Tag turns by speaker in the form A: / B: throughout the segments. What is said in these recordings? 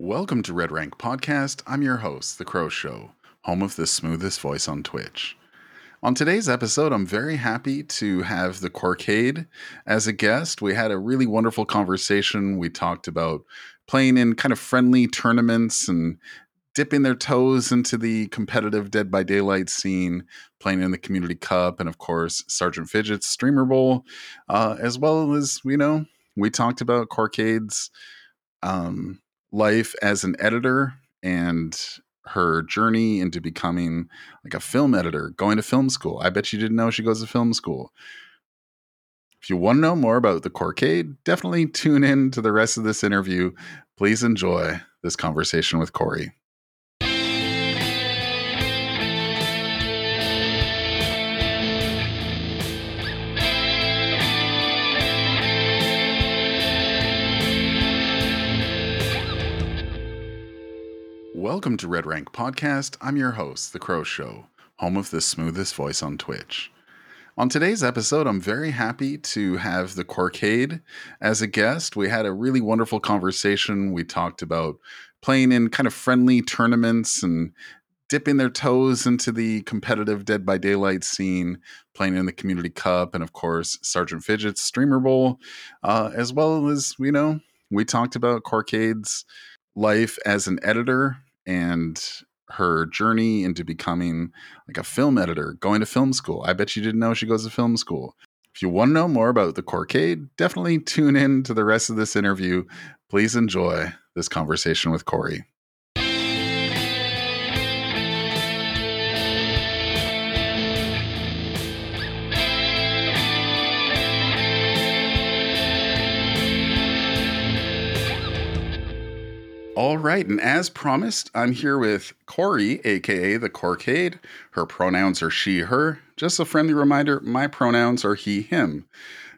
A: Welcome to Red Rank Podcast. I'm your host, The Crow Show, home of the smoothest voice on Twitch. On today's episode, I'm very happy to have the Corcade as a guest. We had a really wonderful conversation. We talked about playing in kind of friendly tournaments and dipping their toes into the competitive Dead by Daylight scene, playing in the Community Cup, and of course, Sergeant Fidget's Streamer Bowl, uh, as well as, you know, we talked about Corcade's um, life as an editor and her journey into becoming like a film editor, going to film school. I bet you didn't know she goes to film school. If you want to know more about the Corcade, definitely tune in to the rest of this interview. Please enjoy this conversation with Cory. Welcome to Red Rank Podcast. I'm your host, The Crow Show, home of the smoothest voice on Twitch. On today's episode, I'm very happy to have the Corcade as a guest. We had a really wonderful conversation. We talked about playing in kind of friendly tournaments and dipping their toes into the competitive Dead by Daylight scene, playing in the Community Cup, and of course, Sergeant Fidget's Streamer Bowl, uh, as well as, you know, we talked about Corcade's life as an editor and her journey into becoming like a film editor, going to film school. I bet you didn't know she goes to film school. If you want to know more about the Corcade, definitely tune in to the rest of this interview. Please enjoy this conversation with Cory. All right, and as promised, I'm here with Cory, aka the Corcade. Her pronouns are she, her. Just a friendly reminder, my pronouns are he, him.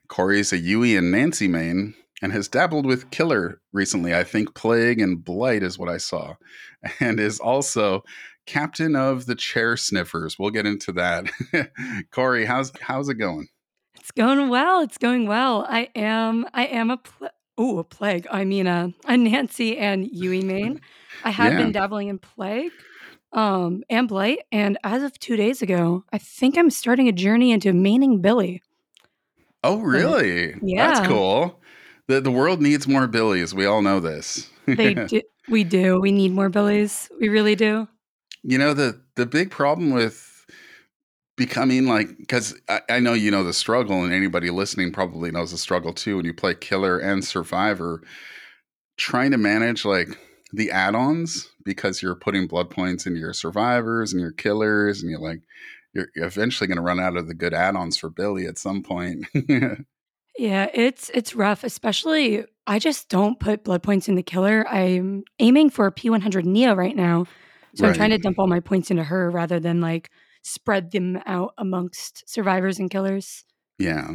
A: Cory's a Yui and Nancy main and has dabbled with Killer recently. I think Plague and Blight is what I saw, and is also captain of the chair sniffers. We'll get into that. Cory, how's how's it going?
B: It's going well. It's going well. I am I am a pl- oh a plague. I mean a, a Nancy and Yui main. I have
A: Yeah.
B: been dabbling in plague um and blight and as of 2 days ago, I think I'm starting a journey into maining Billy.
A: Oh, really?
B: Yeah.
A: That's cool. The the world needs more Billies. We all know this.
B: They do we do. We need more Billies. We really do.
A: you know the the big problem with becoming like because I, I know you know the struggle and anybody listening probably knows the struggle too when you play killer and survivor trying to manage like the add-ons because you're putting blood points into your survivors and your killers and you're like you're, you're eventually going to run out of the good add-ons for billy at some point
B: Yeah, it's it's rough, especially I just don't put blood points in the killer. I'm aiming for a P100 Nea right now. So I'm trying to dump all my points into her rather than like spread them out amongst survivors and killers.
A: yeah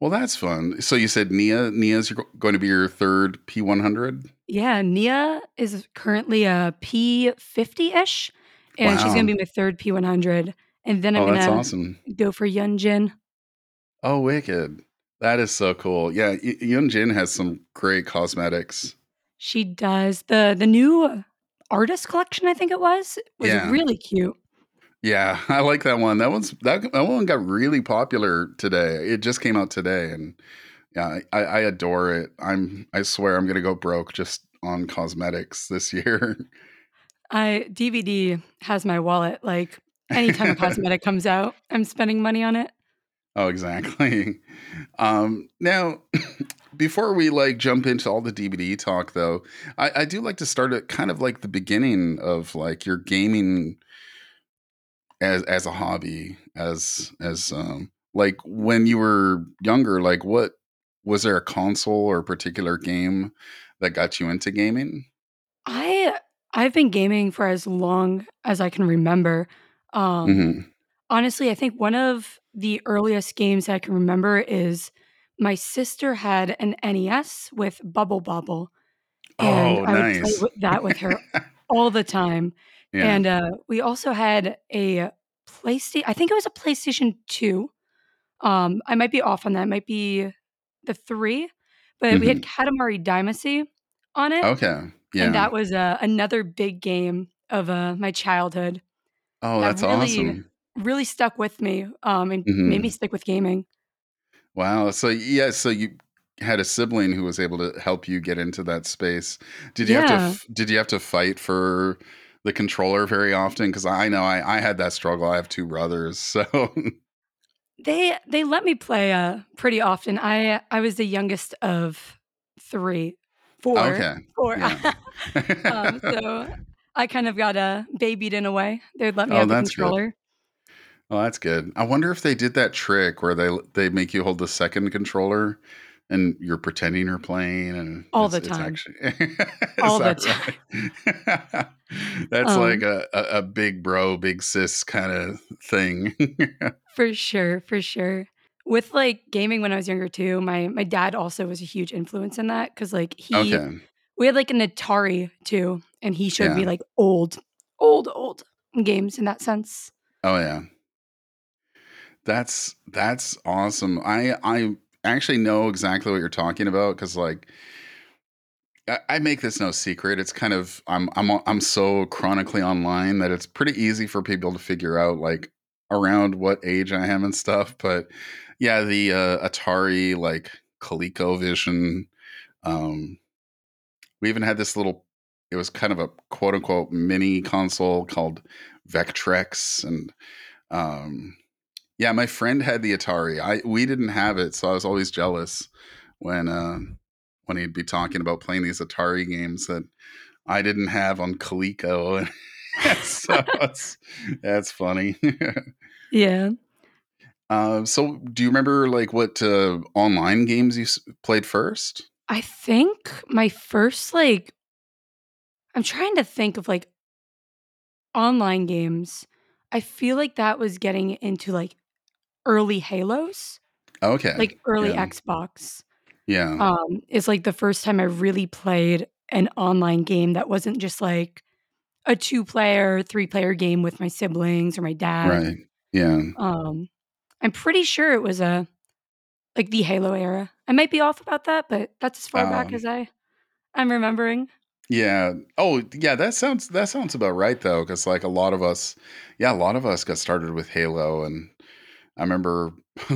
A: well that's fun so you said nea nea's going to be your third p100
B: Yeah, Nea is currently a P50-ish and she's going to be my third P100 and then I'm
A: oh
B: going to
A: awesome
B: go for Yunjin.
A: Oh, wicked. That is so cool. Yeah, Y- Yun Jin has some great cosmetics.
B: She does the the new artist collection I think it was was
A: Yeah.
B: really cute.
A: Yeah, I like that one. That one's that, that one got really popular today. It just came out today, and yeah, I, I adore it. I'm I swear I'm gonna go broke just on cosmetics this year.
B: I DBD has my wallet. Like anytime a cosmetic comes out, I'm spending money on it.
A: oh, exactly. Um, now, before we like jump into all the DBD talk, though, I, I do like to start at kind of like the beginning of like your gaming as as a hobby, as as um like when you were younger. Like, what was there a console or a particular game that got you into gaming?
B: I I've been gaming for as long as I can remember. Um,
A: Mhm.
B: honestly, I think one of the earliest games I can remember is my sister had an NES with Bubble Bobble, and
A: Oh,
B: I would play that with her all the time.
A: Yeah.
B: And uh, we also had a PlayStation. I think it was a PlayStation Two. Um, I might be off on that. It might be the three, but we had
A: Mhm.
B: Katamari Damacy. on it.
A: Okay. Yeah.
B: And that was uh, another big game of uh, my childhood.
A: oh,
B: that
A: that's
B: really
A: awesome.
B: really stuck with me um, and
A: Mhm.
B: made me stick with gaming.
A: Wow. So yeah, so you had a sibling who was able to help you get into that space. Did you have to f- did you have to fight for the controller very often cuz I know I I had that struggle. I have two brothers. So
B: They they let me play uh, pretty often. I I was the youngest of three, four,
A: okay.
B: four.
A: Yeah.
B: um, so I kind of got uh, babied in a way. They'd let me
A: Oh,
B: have the
A: that's good.
B: controller.
A: Well, that's good. I wonder if they did that trick where they they make you hold the second controller and you're pretending you're playing and
B: All the time.
A: actually
B: All the
A: that right? That's like
B: Um,
A: a, a, a big bro, big sis kind of thing.
B: For sure, for sure. With like gaming when I was younger too, my my dad also was a huge influence in that because like he
A: okay.
B: we had like an Atari too, and he showed me like old, old, old games in that sense.
A: Oh yeah. That's that's awesome. I I actually know exactly what you're talking about because like I, make this no secret. It's kind of I'm I'm I'm so chronically online that it's pretty easy for people to figure out like around what age I am and stuff. But yeah, the uh, Atari like ColecoVision. Um, we even had this little. It was kind of a quote unquote mini console called Vectrex, and um, yeah, my friend had the Atari. I we didn't have it, so I was always jealous when uh, when he'd be talking about playing these Atari games that I didn't have on Coleco. so it's, that's funny.
B: Yeah.
A: uh, so, do you remember like what uh, online games you s- played first?
B: I think my first like I'm trying to think of like online games. I feel like that was getting into like early Halos,
A: Okay,
B: like early
A: yeah,
B: Xbox.
A: yeah,
B: Um, it's like the first time I really played an online game that wasn't just like a two player, three player game with my siblings or my dad.
A: right, yeah.
B: Um, I'm pretty sure it was a like the Halo era. I might be off about that, but that's as far back
A: Um,
B: as I I'm remembering.
A: Yeah. Oh, yeah. That sounds that sounds about right though, because like a lot of us, yeah, a lot of us got started with Halo, and I remember,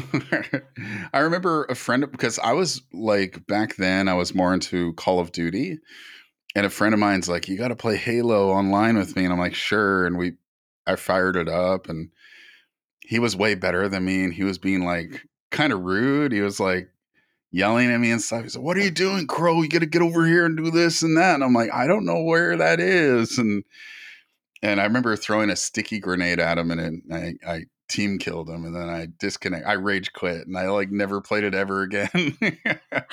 A: I remember a friend because I was like back then I was more into Call of Duty, and a friend of mine's like, "You got to play Halo online with me," and I'm like, "Sure," and we, I fired it up, and he was way better than me, and he was being like kind of rude. He was like yelling at me and stuff. He's like, "What are you doing, Crow? You got to get over here and do this and that." And I'm like, "I don't know where that is." And and I remember throwing a sticky grenade at him, and it, I I team killed him, and then I disconnect. I rage quit, and I like never played it ever again. that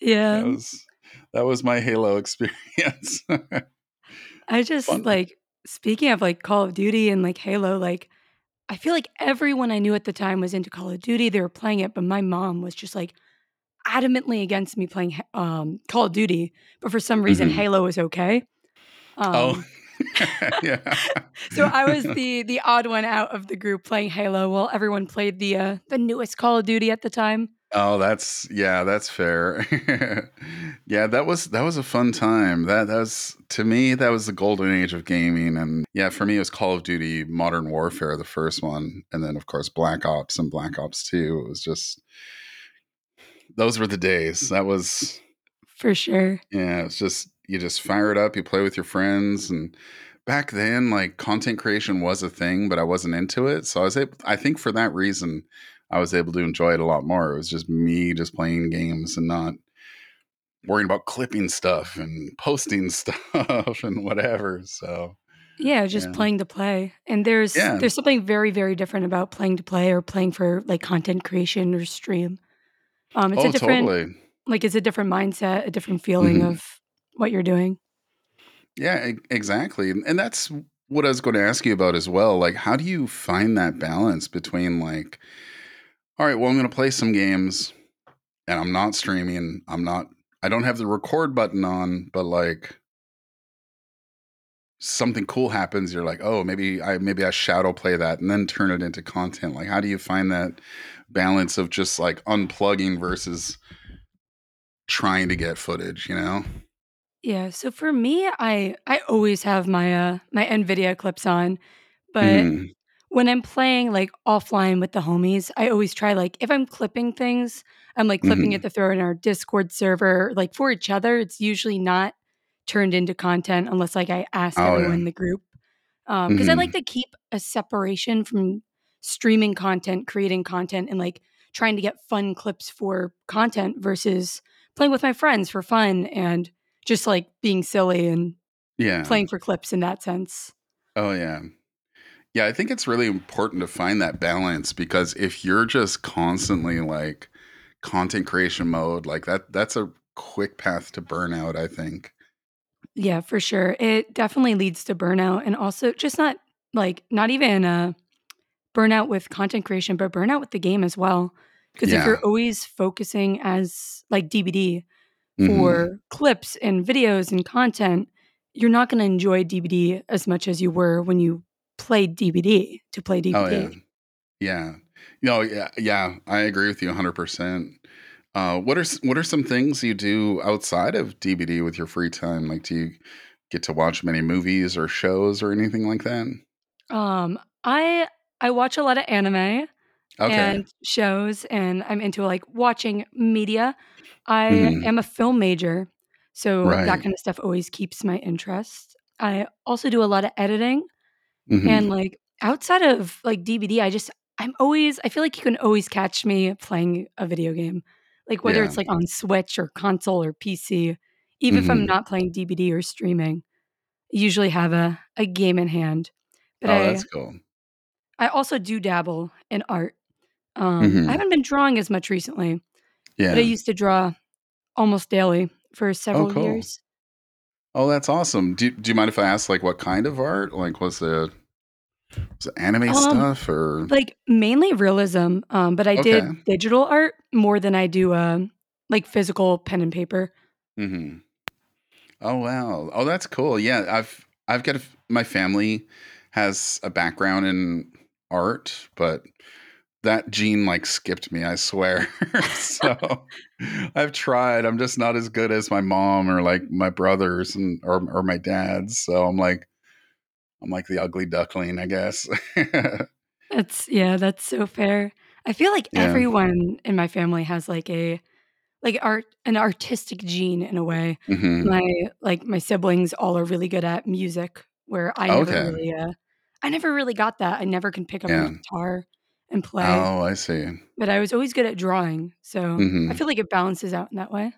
B: Yeah.
A: was that was my Halo experience.
B: I just
A: Fun.
B: like speaking of like Call of Duty and like Halo, like I feel like everyone I knew at the time was into Call of Duty. They were playing it, but my mom was just like adamantly against me playing um, Call of Duty. But for some reason,
A: Mhm.
B: Halo was okay.
A: Oh,
B: Um,
A: yeah.
B: so I was the the odd one out of the group playing Halo, while everyone played the uh, the newest Call of Duty at the time.
A: Oh, that's yeah, that's fair. yeah, that was that was a fun time. That that was to me that was the golden age of gaming and yeah, for me it was Call of Duty Modern Warfare the first one and then of course Black Ops and Black Ops 2. It was just those were the days. That was
B: For sure.
A: yeah, it's just you just fire it up, you play with your friends and back then like content creation was a thing, but I wasn't into it. So I was able I think for that reason I was able to enjoy it a lot more. It was just me just playing games and not worrying about clipping stuff and posting stuff and whatever. So
B: Yeah, just
A: yeah.
B: playing to play. And there's
A: Yeah.
B: there's something very very different about playing to play or playing for like content creation or stream. Um, it's
A: Oh,
B: a different
A: totally.
B: like it's a different mindset, a different feeling
A: Mhm.
B: of what you're doing.
A: Yeah, exactly. And that's what I was going to ask you about as well. Like, how do you find that balance between, like, all right, well, I'm going to play some games and I'm not streaming. I'm not, I don't have the record button on, but like, something cool happens you're like oh maybe i maybe i shadow play that and then turn it into content like how do you find that balance of just like unplugging versus trying to get footage you know
B: Yeah, so for me, I I always have my, uh, my NVIDIA clips on, but
A: Mhm.
B: when I'm playing, like, offline with the homies, I always try, like if I'm clipping things, I'm, like, clipping it
A: Mhm.
B: to throw in our Discord server, like, for each other, it's usually not turned into content unless, like, I ask
A: Oh,
B: everyone
A: yeah.
B: in the group. Um, 'cause I like
A: Mhm.
B: to keep a separation from streaming content, creating content, and, like, trying to get fun clips for content versus playing with my friends for fun and just, like, being silly and
A: Yeah.
B: playing for clips in that sense.
A: Oh, yeah. Yeah, I think it's really important to find that balance because if you're just constantly, like, content creation mode, like, that that's a quick path to burnout, I think.
B: Yeah, for sure. It definitely leads to burnout and also just not like, not even, uh, burnout with content creation, but burnout with the game as well. 'Cause if you're always focusing as, like, DBD
A: Mhm.
B: for clips and videos and content, you're not gonna enjoy DBD as much as you were when you played DBD to play
A: Oh, yeah. Yeah. No, yeah yeah, I agree with you 100%. Uh, what are what are some things you do outside of DBD with your free time? Like, do you get to watch many movies or shows or anything like that?
B: Um, I I watch a lot of anime
A: Okay.
B: and shows, and I'm into, like, watching media. I
A: Mhm.
B: am a film major, so that kinda stuff always keeps my interest. I also do a lot of editing, and,
A: Mhm.
B: like, outside of, like, DBD, I just I'm always I feel like you can always catch me playing a video game. Like, whether
A: Yeah.
B: it's, like, on Switch or console or PC, even if I'm
A: Mhm.
B: not playing DBD or streaming, I usually have a a game in hand. But
A: Oh,
B: I
A: that's cool.
B: I also do dabble in art. Um, I
A: Mhm.
B: haven't been drawing as much recently, but I used to draw almost daily for
A: Oh,
B: several
A: cool.
B: years.
A: Oh, that's awesome. Do do you mind if I ask, like, what kind of art? Like, was it was it anime
B: Um,
A: stuff or
B: like, mainly realism, um, but I
A: Okay.
B: did digital art more than I do, um, like, physical pen and paper.
A: Mm-hmm. Oh, wow. Oh, that's cool. Yeah, I've I've got a my family has a background in art, but that gene, like, skipped me, I swear. So, I've tried, I'm just not as good as my mom or, like, my brothers and or or my dad, so I'm like I'm like the ugly duckling, I guess.
B: That's yeah, that's so fair. I feel like
A: Yeah.
B: everyone in my family has, like, a like, art an artistic gene in a way.
A: Mhm.
B: My like, my siblings all are really good at music, where I never
A: Okay.
B: really, uh I never really got that. I never can pick up a guitar and play,
A: Oh, I see.
B: but I was always good at drawing, so I
A: Mhm.
B: feel like it balances out in that way.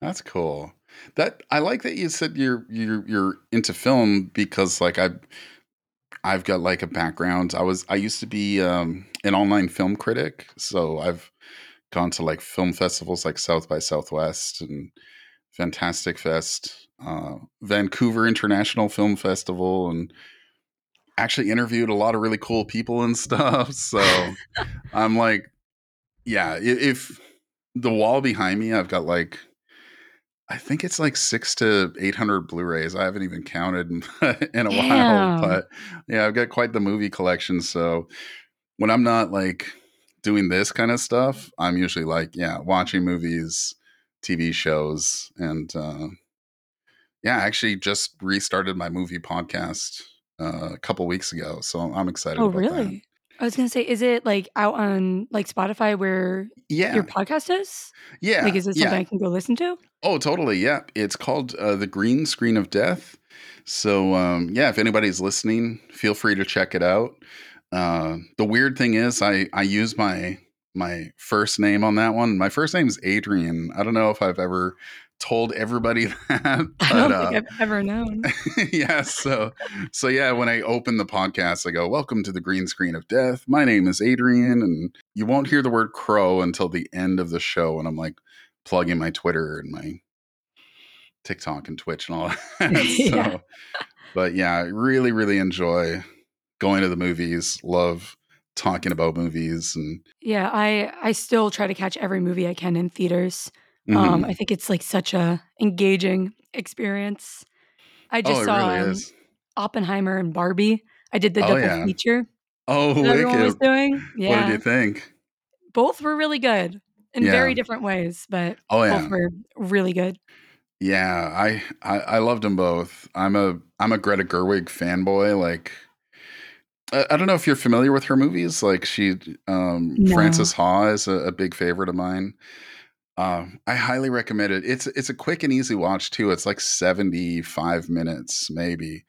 A: That's cool. That I like that you said you're you're you're into film because, like, I've I've got, like, a background. I was I used to be, um, an online film critic, so I've gone to, like, film festivals like South by Southwest and Fantastic Fest, uh, Vancouver International Film Festival, and actually interviewed a lot of really cool people and stuff, so I'm like yeah, if the wall behind me, I've got, like I think it's, like, 6 to 800 Blu-rays. I haven't even counted in in a while, but, yeah, I've got quite the movie collection, so when I'm not, like, doing this kinda stuff, I'm usually, like, yeah, watching movies, TV shows, and, uh yeah, I actually just restarted my movie podcast, uh, a couple weeks ago, so I'm excited
B: Oh,
A: about that.
B: really? I was gonna say, is it, like, out on, like, Spotify where your podcast is?
A: Yeah.
B: Like, is it something
A: yeah.
B: I can go listen to?
A: Oh, totally, yeah. It's called, uh, The Green Screen of Death. So, um, yeah, if anybody's listening, feel free to check it out. Uh, the weird thing is I I use my my first name on that one. My first name is Adrian. I don't know if I've ever told everybody that,
B: I don't think
A: uh,
B: I've ever known.
A: yeah, so so, yeah, when I open the podcast, I go, "Welcome to the Green Screen of Death. My name is Adrian," and you won't hear the word "crow" until the end of the show, and I'm, like, plugging my Twitter and my TikTok and Twitch and all that,
B: Yeah.
A: but, yeah, I really, really enjoy going to the movies, love talking about movies, and
B: Yeah, I I still try to catch every movie I can in theaters. Um, I think it's, like, such a engaging experience. I
A: Oh,
B: just
A: it
B: saw,
A: really
B: um. Oppenheimer and Barbie. I did the
A: Oh,
B: double
A: yeah.
B: feature
A: Oh,
B: that everyone was
A: wicked.
B: doing.
A: What did you think?
B: Both were really good in
A: Yeah.
B: very different ways, but
A: Oh,
B: both
A: yeah.
B: were really good.
A: Yeah, I, I I loved them both. I'm a I'm a Greta Gerwig fanboy. Like, I, I don't know if you're familiar with her movies. Like, she, um,
B: No.
A: Frances Ha is a, a big favorite of mine. Um, I highly recommend it. It's it's a quick and easy watch too. It's like 75 minutes maybe.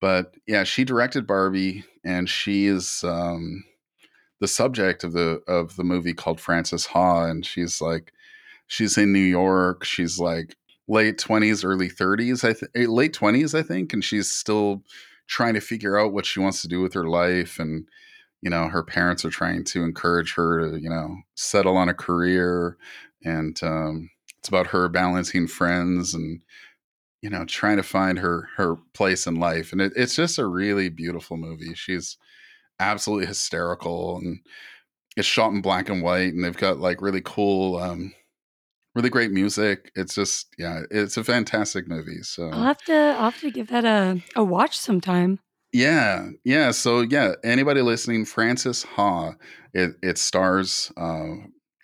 A: But yeah, she directed Barbie, and she is um, the subject of the of the movie called Frances Ha, and she's like she's in New York. She's like late twenties, early thirties. I think late twenties, I think, and she's still trying to figure out what she wants to do with her life. And you know, her parents are trying to encourage her to you know settle on a career, and um, it's about her balancing friends and you know trying to find her her place in life. And it, it's just a really beautiful movie. She's absolutely hysterical and it's shot in black and white and they've got like really cool um really great music it's just yeah it's a fantastic movie so I'll
B: have to I'll have to give that a a watch sometime.
A: yeah yeah so yeah anybody listening frances ha it, it stars uh,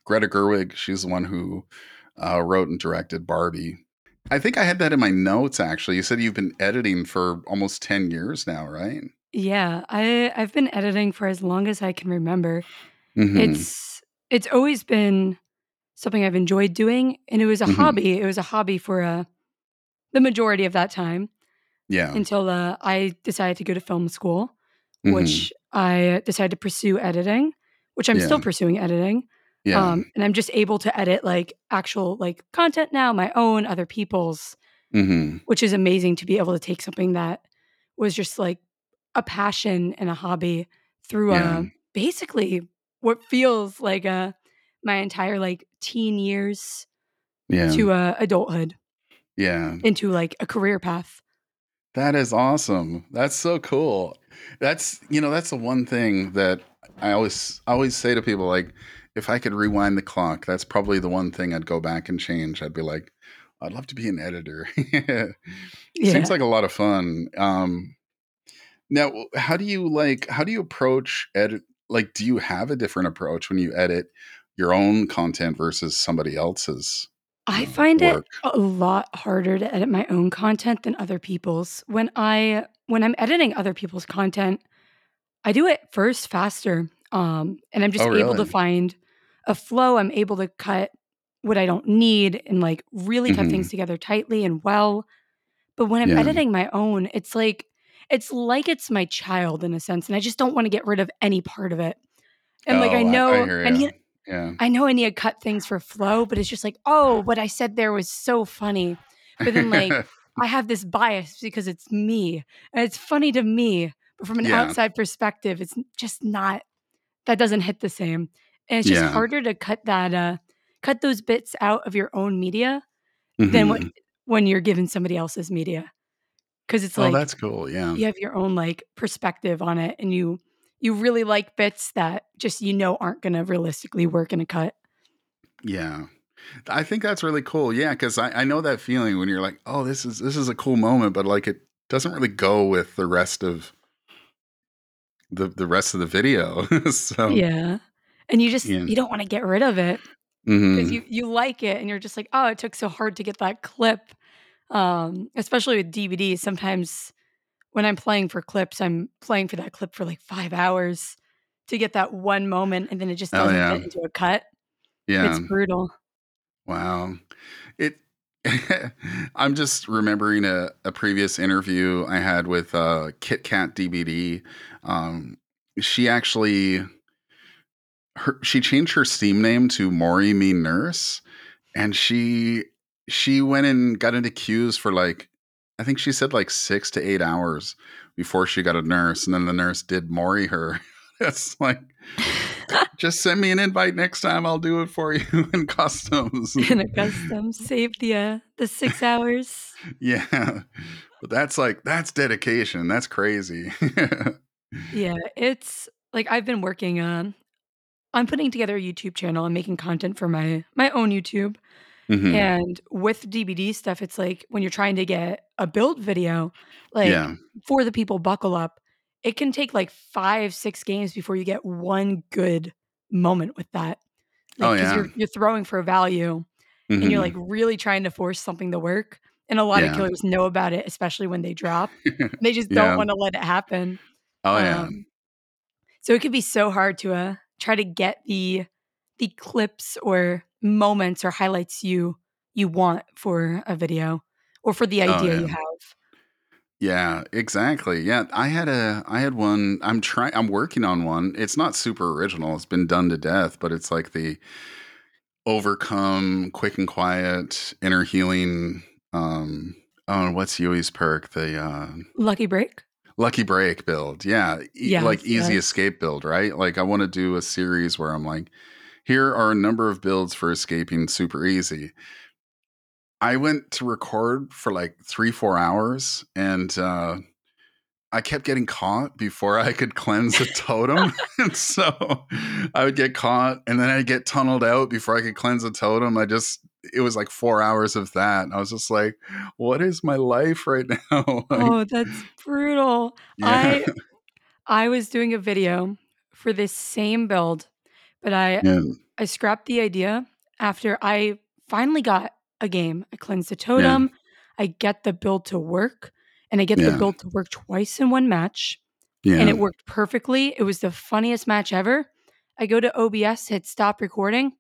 A: greta gerwig she's the one who uh, wrote and directed barbie. I think i had that in my notes actually. You said you've been editing for almost 10 years now right?
B: Yeah, I I've been editing for as long as I can remember.
A: mm-hmm.
B: It's it's always been something I've enjoyed doing, and it was a
A: mm-hmm.
B: hobby. It was a hobby for uh, the majority of that time
A: yeah.
B: until uh, I decided to go to film school,
A: mm-hmm.
B: which I decided to pursue editing, which I'm
A: yeah.
B: still pursuing editing.
A: Yeah
B: Um, and I'm just able to edit like actual like content now, my own, other people's,
A: mm-hmm
B: which is amazing to be able to take something that was just like a passion and a hobby through
A: yeah
B: uh basically what feels like uh my entire like teen years
A: yeah
B: to uh adulthood
A: yeah
B: into like a career path.
A: That is awesome. That's so cool. That's you know that's the one thing that I always always say to people like if I could rewind the clock, that's probably the one thing I'd go back and change. I'd be like, I'd love to be an editor. Seems like a lot of fun. Um, now, how do you like? How do you approach edit? Like, do you have a different approach when you edit your own content versus somebody else's
B: I
A: uh,
B: find it a lot harder to edit my own content than other people's. When I when I'm editing other people's content, I do it first faster. Um, and I'm
A: Oh,
B: just able to find a flow. I'm able to cut what I don't need and like really cut
A: hmm
B: things together tightly and well. But when I'm
A: Yeah.
B: editing my own, it's like it's like it's my child in a sense, and I just don't want to get rid of any part of it. And like I
A: Oh, I, I
B: know,
A: hear
B: and
A: you.
B: you
A: Yeah.
B: I know I need to cut things for flow, but it's just like, oh, what I said there was so funny. But then like I have this bias because it's me and it's funny to me, but from an
A: yeah.
B: outside perspective, it's just not that doesn't hit the same. And it's just
A: Yeah.
B: harder to cut that uh cut those bits out of your own media than what
A: hmm
B: when you're given somebody else's media. Cause it's like
A: Oh,
B: like
A: that's cool. Yeah.
B: you have your own like perspective on it and you you really like bits that just you know aren't gonna realistically work in a cut.
A: Yeah. I think that's really cool. Yeah, because I, I know that feeling when you're like, oh, this is this is a cool moment, but like it doesn't really go with the rest of the the rest of the video. so
B: Yeah. And you just
A: yeah.
B: you don't wanna get rid of it because
A: hmm
B: you you like it and you're just like, "Oh, it took so hard to get that clip." Um, especially with DBDs, sometimes when I'm playing for clips, I'm playing for that clip for, like, 5 hours to get that one moment, and then it just
A: Oh
B: doesn't
A: yeah.
B: fit into a cut.
A: Yeah it's
B: brutal.
A: Wow. It I'm just remembering a, a previous interview I had with uh Kit Kat DBD. Um she actually her she changed her Steam name to Mori Me Nurse and she she went and got into queues for like I think she said like six to eight hours before she got a nurse, and then the nurse did Mori her. It's like just send me an invite next time. I'll do it for you in customs.
B: In a custom, save the, uh, the 6 hours.
A: yeah, but that's like that's dedication. That's crazy.
B: Yeah, it's like, I've been working on I'm putting together a YouTube channel and making content for my my own YouTube.
A: hmm
B: And with DBD stuff, it's like when you're trying to get a build video, like
A: Yeah.
B: for the people buckle up, it can take like 5, 6 games before you get one good moment with that.
A: Oh
B: Like, because
A: yeah.
B: you're you're throwing for value, and you're like really trying to force something to work. And a lot of killers know about it, especially when they drop. They just don't
A: Yeah.
B: wanna let it happen.
A: Oh, yeah.
B: Um, so it could be so hard to, uh, try to get the the clips or moments or highlights you you want for a video or for the
A: Oh,
B: idea
A: yeah.
B: you have.
A: Yeah, exactly. Yeah, I had a I had one I'm trying I'm working on one. It's not super original. It's been done to death, but it's like the overcome quick and quiet inner healing um oh what's Yui's perk? The uh
B: Lucky break?
A: Lucky break build. Yeah, e- like easy escape build, right? Like I want to do a series where I'm like here are a number of builds for escaping super easy. I went to record for like 3-4 hours and uh I kept getting caught before I could cleanse a totem. and so I would get caught and then I'd get tunneled out before I could cleanse a totem. I just, it was like four hours of that. And I was just like, what is my life right now? like,
B: Oh, that's brutal.
A: yeah.
B: I I was doing a video for this same build, but I
A: Yeah.
B: I scrapped the idea after I finally got a game. I cleansed the
A: Yeah.
B: totem, I get the build to work, and I get the build to work twice in one match, and it worked perfectly. It was the funniest match ever. I go to OBS, hit stop recording.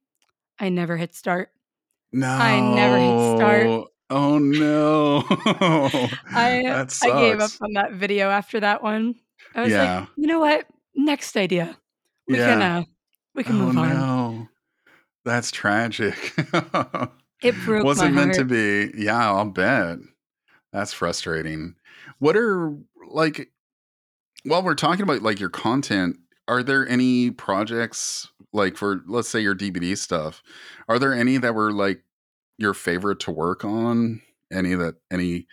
B: I never hit start. I never hit start.
A: Oh no.
B: I I gave up on that video after that one. I was like,
A: Yeah.
B: "You know what? Next idea. We can,
A: Yeah.
B: uh, we can
A: Oh
B: move on."
A: no. That's tragic.
B: It broke
A: Wasn't meant to be. Yeah, I'll bet. That's frustrating. What are like while we're talking about like your content, are there any projects like for let's say your DBD stuff? Are there any that were like your favorite to work on? Any that any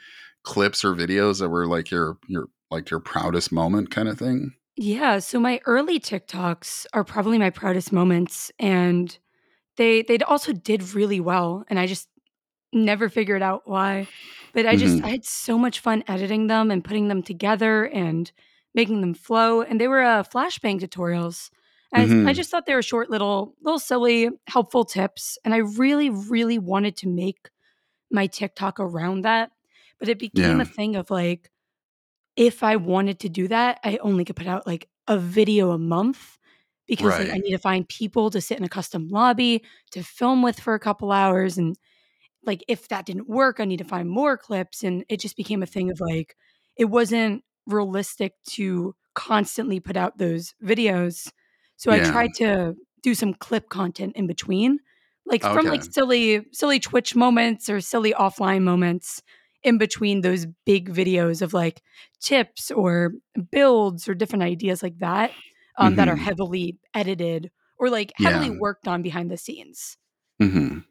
A: clips or videos that were like your your like your proudest moment kind of thing?
B: Yeah, so my early TikToks are probably my proudest moments, and they they also did really well, and I just never figured out why. But I just I
A: Mhm.
B: had so much fun editing them and putting them together and making them flow, and they were, uh, flashbang tutorials. I I
A: Mhm.
B: just thought they were short little little silly, helpful tips, and I really, really wanted to make my TikTok around that, but it became
A: Yeah.
B: a thing of, like, if I wanted to do that, I only could put out, like, a video a month because, like, I need to find people to sit in a custom lobby to film with for a couple hours, and, like, if that didn't work, I need to find more clips, and it just became a thing of, like, it wasn't realistic to constantly put out those videos. So I tried to do some clip content in between, like, from, like, silly silly Twitch moments or silly offline moments in between those big videos of, like, tips or builds or different ideas like that, um, that are
A: Mhm.
B: heavily edited or, like,
A: Yeah.
B: heavily worked on behind the scenes.
A: Mhm.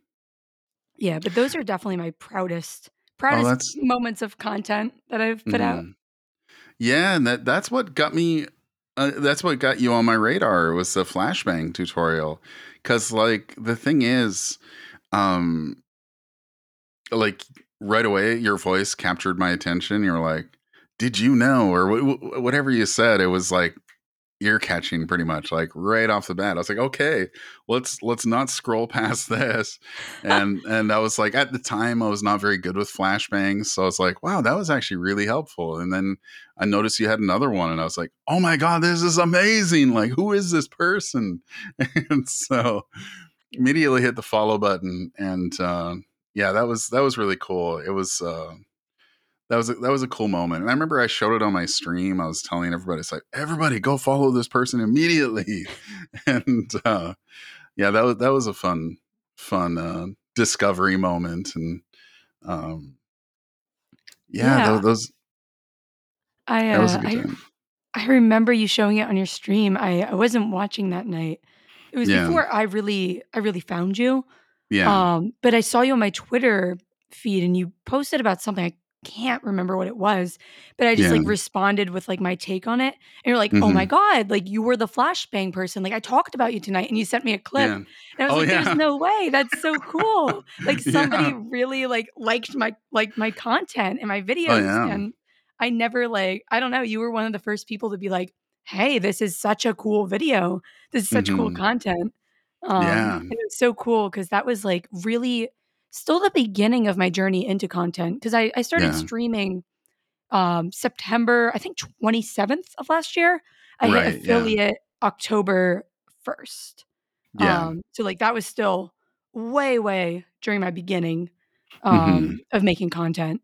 B: Yeah, but those are definitely my proudest
A: Oh,
B: proudest
A: that's
B: moments of content that I've put out.
A: Mhm. Yeah, and that that's what got me uh, that's what got you on my radar was the flashbang tutorial cuz like the thing is um like right away your voice captured my attention. You're like, "Did you know?" or wh- wh- whatever you said. It was like ear catching pretty much like right off the bat. I was like, "Okay, let's let's not scroll past this." And and I was like at the time I was not very good with flashbangs, so I was like, "Wow, that was actually really helpful." And then I noticed you had another one and I was like, "Oh my god, this is amazing. Like who is this person?" and so immediately hit the follow button and uh yeah, that was that was really cool. It was uh that was a, that was a cool moment. And I remember I showed it on my stream. I was telling everybody, it's like, everybody go follow this person immediately. and uh yeah, that was that was a fun fun uh discovery moment and um yeah,
B: Yeah.
A: tho- those
B: I,
A: that was a
B: uh, I. I remember you showing it on your stream. I I wasn't watching that night. It was
A: Yeah.
B: before I really I really found you.
A: Yeah.
B: Um, but I saw you on my Twitter feed and you posted about something. I can't remember what it was, but I just
A: Yeah.
B: like responded with like my take on it. And you're like, oh my
A: hmm
B: God, like you were the flashbang person. Like I talked about you tonight and you sent me a clip.
A: Yeah.
B: And I was
A: Oh
B: like, there's no way. That's so cool. Like somebody
A: yeah.
B: really like liked my like my content and my
A: Oh
B: videos.
A: yeah.
B: And I never like, I don't know, you were one of the first people to be like, hey, this is such a cool video. This is such cool
A: hmm
B: content. Um,
A: Yeah.
B: and it was so cool because that was like really still the beginning of my journey into content because I, I started
A: Yeah.
B: streaming um, September, I think 27th of last year. I
A: Right,
B: hit
A: yeah.
B: affiliate October 1st.
A: Yeah.
B: Um, so like that was still way, way during my beginning um, of making content.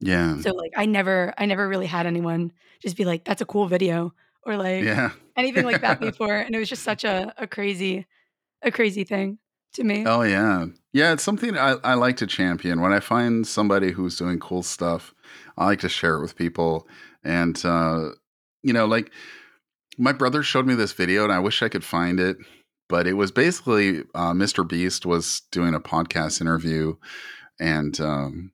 A: Yeah.
B: So like I never, I never really had anyone just be like, "That's a cool video," or like
A: Yeah.
B: anything like that before, and it was just such a a crazy, a crazy thing to me.
A: Oh yeah. Yeah, it's something I, I like to champion. When I find somebody who's doing cool stuff, I like to share it with people. And uh, you know, like my brother showed me this video and I wish I could find it, but it was basically uh, Mr. Beast was doing a podcast interview and um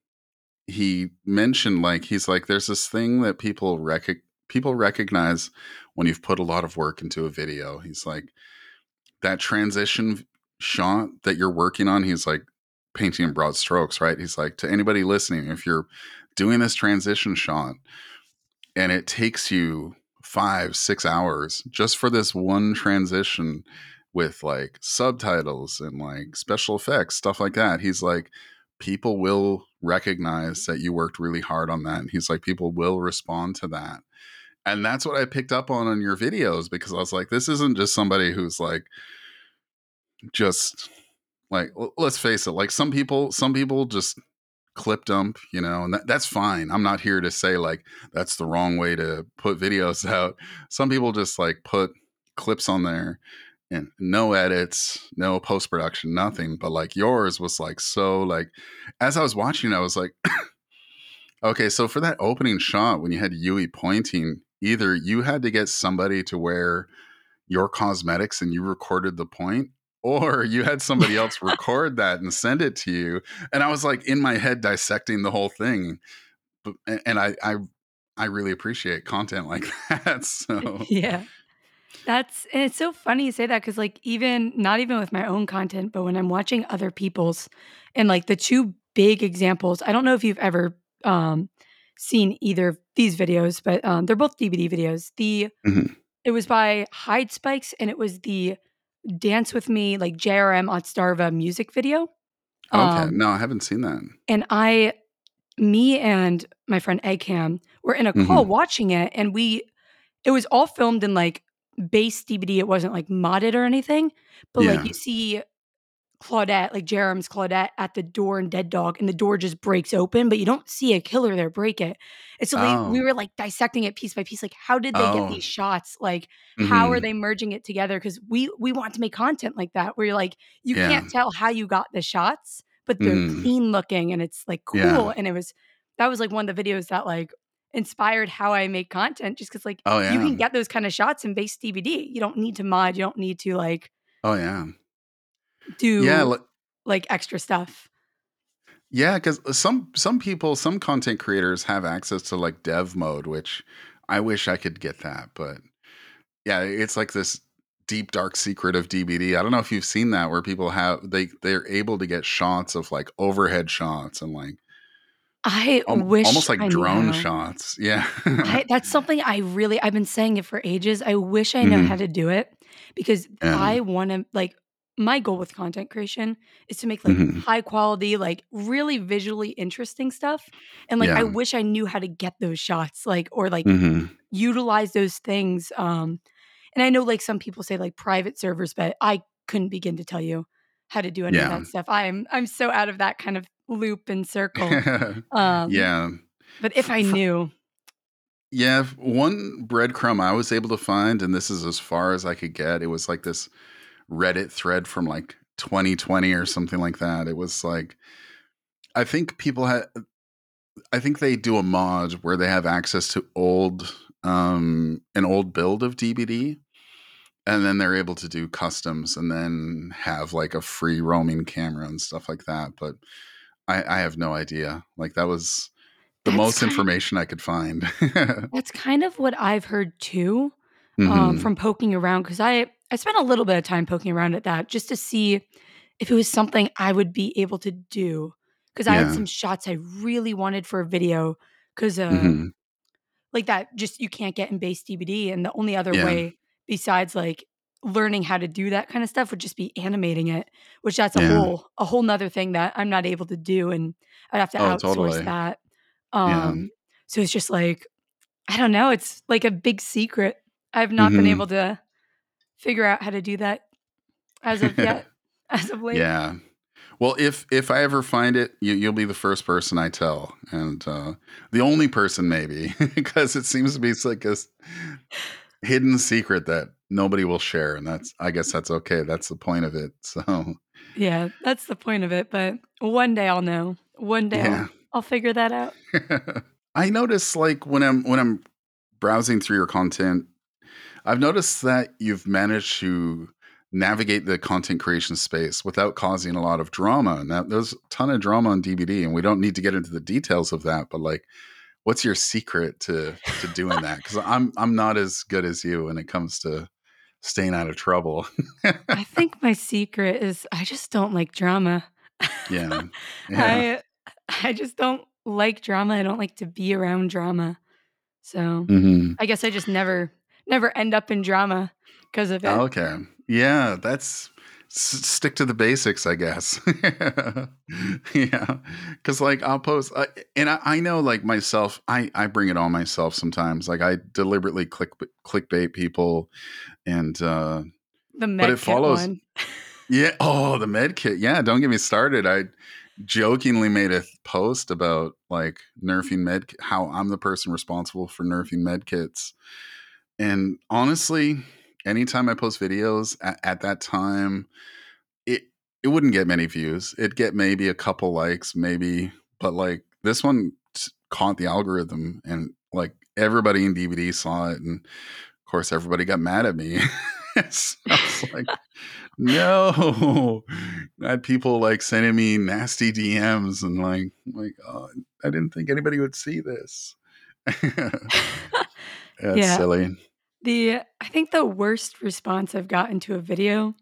A: he mentioned like he's like there's this thing that people rec- people recognize when you've put a lot of work into a video. He's like that transition shot that you're working on, he's like painting in broad strokes, right? He's like, to anybody listening, if you're doing this transition shot and it takes you five, six hours just for this one transition with like subtitles and like special effects, stuff like that, he's like, people will recognize that you worked really hard on that. And he's like, people will respond to that. And that's what I picked up on in your videos because I was like, this isn't just somebody who's like, just like let's face it like some people some people just clip dump you know and that, that's fine. I'm not here to say like that's the wrong way to put videos out. Some people just like put clips on there and no edits no post production nothing but like yours was like so like as i was watching i was like okay so for that opening shot when you had yui pointing either you had to get somebody to wear your cosmetics and you recorded the point or you had somebody else record that and send it to you and i was like in my head dissecting the whole thing but, and i i i really appreciate content like that so
B: yeah. That's and it's so funny you say that because like even not even with my own content, but when I'm watching other people's and like the two big examples, I don't know if you've ever um seen either of these videos, but um they're both DBD videos. The
A: Mhm.
B: it was by Hide Spikes and it was the Dance with Me like JRM Otzdarva music video.
A: okay
B: Um,
A: no i haven't seen that
B: and I, me and my friend Eggcam were in a call watching it, and we, it was all filmed in like base DBD. It wasn't like modded or anything, but
A: Yeah.
B: like you see Claudette, like Jerem's Claudette at the door and Dead Dawg, and the door just breaks open, but you don't see a killer there break it. And so
A: Oh.
B: we, we were like dissecting it piece by piece. Like, how did they
A: Oh.
B: get these shots? Like, how are
A: Mhm.
B: they merging it together? Because we we want to make content like that where you're like, you
A: Yeah.
B: can't tell how you got the shots, but they're
A: Mhm.
B: clean looking and it's like cool.
A: Yeah.
B: And it was that was like one of the videos that like inspired how I make content just because like
A: oh
B: you can get those kind of shots in base DBD. You don't need to mod, you don't need to like
A: oh yeah
B: do
A: yeah li-
B: like extra stuff.
A: Yeah, because some some people, some content creators have access to like dev mode, which I wish I could get that. But yeah, it's like this deep dark secret of DBD. I don't know if you've seen that where people have they they're able to get shots of like overhead shots and like
B: I
A: al-
B: wish
A: almost like
B: I
A: drone shots. Yeah.
B: I, that's something I really I've been saying it for ages. I wish I know
A: Mhm.
B: how to do it because
A: Yeah.
B: I want to like my goal with content creation is to make like
A: Mhm.
B: high quality, like really visually interesting stuff. And like I wish I knew how to get those shots, like or like
A: hmm
B: utilize those things. Um, and I know like some people say like private servers, but I couldn't begin to tell you how to do any of that stuff. I'm I'm so out of that kind of loop and circle. Um,
A: yeah.
B: But if I knew,
A: Yeah, one breadcrumb I was able to find, and this is as far as I could get. It was like this Reddit thread from like 2020 or something like that. It was like, I think people had, I think they do a mod where they have access to old, um, an old build of DBD, and then they're able to do customs and then have like a free roaming camera and stuff like that. But I, I have no idea. Like that was the
B: That's
A: most information I could find.
B: that's kind of what I've heard too. um,
A: Mhm.
B: from poking around because I I spent a little bit of time poking around at that just to see if it was something I would be able to do because I
A: Yeah.
B: had some shots I really wanted for a video because uh,
A: Mhm.
B: like that just you can't get in base DBD and the only other
A: Yeah.
B: way besides like learning how to do that kind of stuff would just be animating it, which that's a
A: Yeah.
B: whole a whole nother thing that I'm not able to do, and I'd have to
A: Oh,
B: outsource
A: totally.
B: that. Um, so it's just like I don't know. It's like a big secret. I've not been
A: Mhm.
B: able to figure out how to do that as of yet, as of late.
A: Yeah. Well, if if I ever find it, you, you'll be the first person I tell, and uh, the only person maybe, because it seems to be like a hidden secret that nobody will share, and that's I guess that's okay. That's the point of it. So
B: Yeah, that's the point of it. But one day I'll know. One day
A: yeah,
B: I'll, I'll figure that out.
A: I notice like when I'm when I'm browsing through your content, I've noticed that you've managed to navigate the content creation space without causing a lot of drama. And that there's a ton of drama on DBD, and we don't need to get into the details of that. But like, what's your secret to to doing that? Because I'm I'm not as good as you when it comes to staying out of trouble.
B: I think my secret is I just don't like drama.
A: yeah, yeah.
B: I I just don't like drama. I don't like to be around drama. So
A: hmm
B: I guess I just never never end up in drama because of it.
A: Okay. Yeah, that's s- stick to the basics, I guess. yeah, because like I'll post, uh, and I, I know like myself, I I bring it on myself sometimes. Like I deliberately click clickbait people, and uh
B: the
A: but
B: med
A: it
B: kit
A: follows.
B: one.
A: Yeah. Oh, the med kit. Yeah. Don't get me started. I jokingly made a post about like nerfing med, how I'm the person responsible for nerfing med kits. And honestly, anytime I post videos at, at that time, it it wouldn't get many views. It'd get maybe a couple likes, maybe, but like this one caught the algorithm and like everybody in DBD saw it and of course everybody got mad at me. so I was like, no. I had people like sending me nasty DMs and like, like, oh, I didn't think anybody would see this. That's
B: Yeah.
A: silly.
B: The I think the worst response I've gotten to a video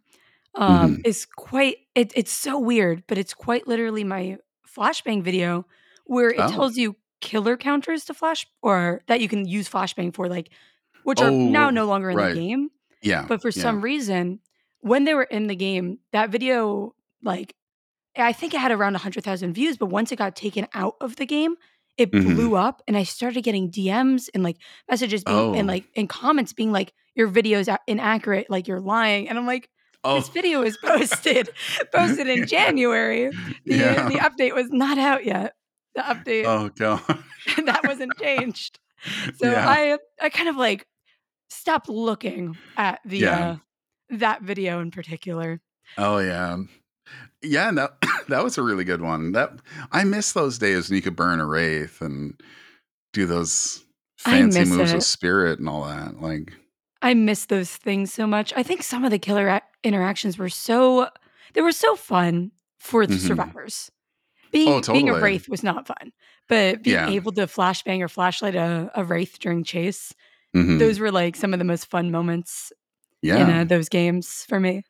B: um,
A: Mhm.
B: is quite. It, it's so weird, but it's quite literally my flashbang video where it
A: Oh.
B: tells you killer counters to flash or that you can use flashbang for, like which are now
A: Oh,
B: no longer in
A: right.
B: the game.
A: Yeah.
B: But for
A: yeah.
B: some reason, when they were in the game, that video, like, I think it had around 100,000 views, but once it got taken out of the game, it
A: Mhm.
B: blew up. And I started getting DMs and like messages being, and
A: Oh.
B: like in comments being like, your video is inaccurate, like you're lying. And I'm like,
A: oh,
B: this video was posted, posted in January. The,
A: yeah.
B: the update was not out yet. The update,
A: oh god.
B: that wasn't changed. So
A: Yeah.
B: I, I kind of like stopped looking at the,
A: Yeah.
B: uh, that video in particular.
A: Oh yeah. Yeah, that that was a really good one. That I miss those days when you could burn a wraith and do those fancy moves
B: it.
A: with spirit and all that. Like
B: I miss those things so much. I think some of the killer ac- interactions were so they were so fun for the
A: Mhm.
B: survivors. Being
A: Oh,
B: being a wraith was not fun, but being
A: Yeah.
B: able to flashbang or flashlight a, a wraith during chase,
A: mhm.
B: those were like some of the most fun moments
A: yeah.
B: in uh, those games for me.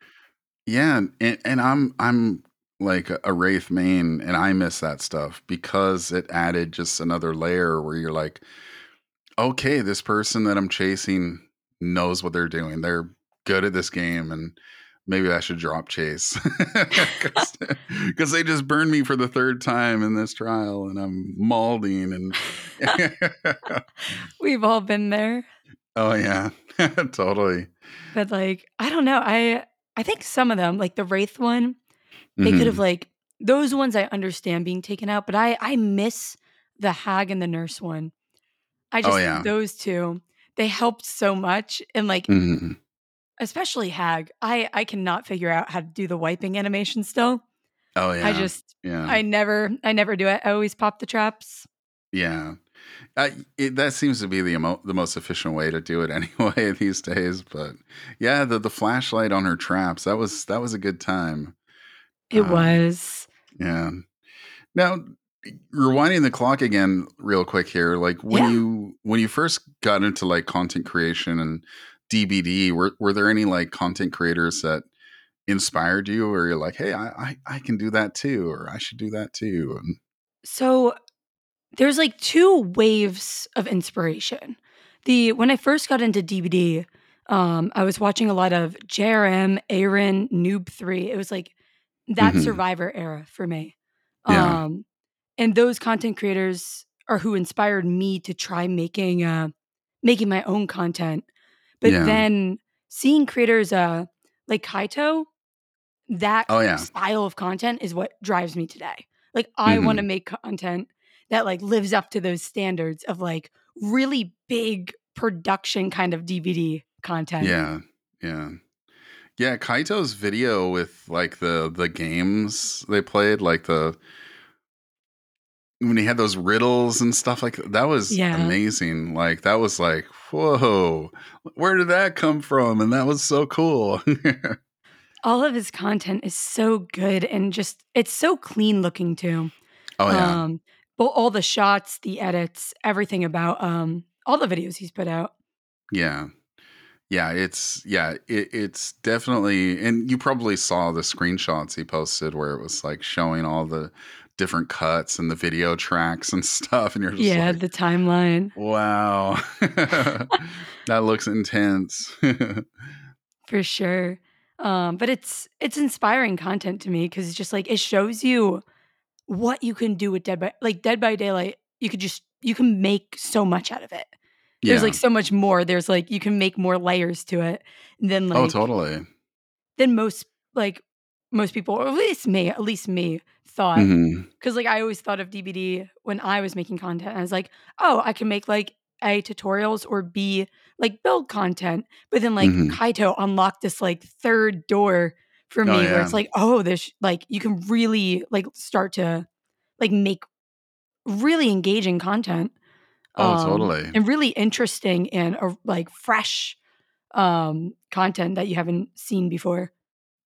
A: Yeah, and, and I'm I'm like a, a Wraith main, and I miss that stuff because it added just another layer where you're like, okay, this person that I'm chasing knows what they're doing. They're good at this game, and maybe I should drop chase because they just burned me for the third time in this trial, and I'm malding and
B: We've all been there,
A: oh yeah, totally.
B: but like I don't know. I I think some of them, like the wraith one, they could
A: Mhm.
B: have like those ones I understand being taken out, but I I miss the hag and the nurse one. I
A: Oh,
B: just
A: yeah.
B: those two they helped so much and like
A: Mhm.
B: especially hag. I I cannot figure out how to do the wiping animation still.
A: Oh yeah,
B: I just
A: yeah.
B: I never I never do it. I always pop the traps.
A: Yeah, uh, it, that seems to be the emo- the most efficient way to do it anyway these days. But yeah, the the flashlight on her traps that was that was a good time.
B: It
A: Um,
B: was
A: Yeah. Now, rewinding the clock again, real quick here. Like when
B: Yeah.
A: you when you first got into like content creation and DBD, were were there any like content creators that inspired you, or you're like, hey, I I, I can do that too, or I should do that too? And
B: So there's like two waves of inspiration. The when I first got into DBD, Um, I was watching a lot of JRM, Aaron, Noob3. It was like that
A: Mhm.
B: Survivor era for me.
A: Yeah.
B: Um, and those content creators are who inspired me to try making uh making my own content. But
A: Yeah.
B: then seeing creators uh like Kaito, that
A: Oh, yeah.
B: style of content is what drives me today. Like I want to make content that like lives up to those standards of like really big production kind of DBD content.
A: Yeah. Yeah. Yeah, Kaito's video with like the the games they played, like the when he had those riddles and stuff like that, that was
B: Yeah.
A: amazing. Like that was like, whoa, where did that come from? And that was so cool.
B: All of his content is so good and just it's so clean looking too.
A: oh yeah.
B: Um all the shots, the edits, everything about um all the videos he's put out.
A: Yeah. Yeah, it's yeah, it, it's definitely and you probably saw the screenshots he posted where it was like showing all the different cuts and the video tracks and stuff and you're just
B: Yeah,
A: like
B: the timeline.
A: wow. that looks intense.
B: For sure. Um, but it's it's inspiring content to me because it's just like it shows you what you can do with Dead by like Dead by Daylight. You could just you can make so much out of it. There's
A: yeah.
B: like so much more. There's like you can make more layers to it than like oh,
A: totally.
B: than most like most people, or at least me, at least me thought. Because like I always thought of DBD when I was making content. I was like, oh, I can make like A tutorials or B like build content. But then like
A: Mhm.
B: Kaito unlocked this like third door for me
A: Oh,
B: where it's like, oh, there's like you can really like start to like make really engaging content.
A: Oh,
B: um,
A: totally.
B: And really interesting and uh, like fresh um content that you haven't seen before.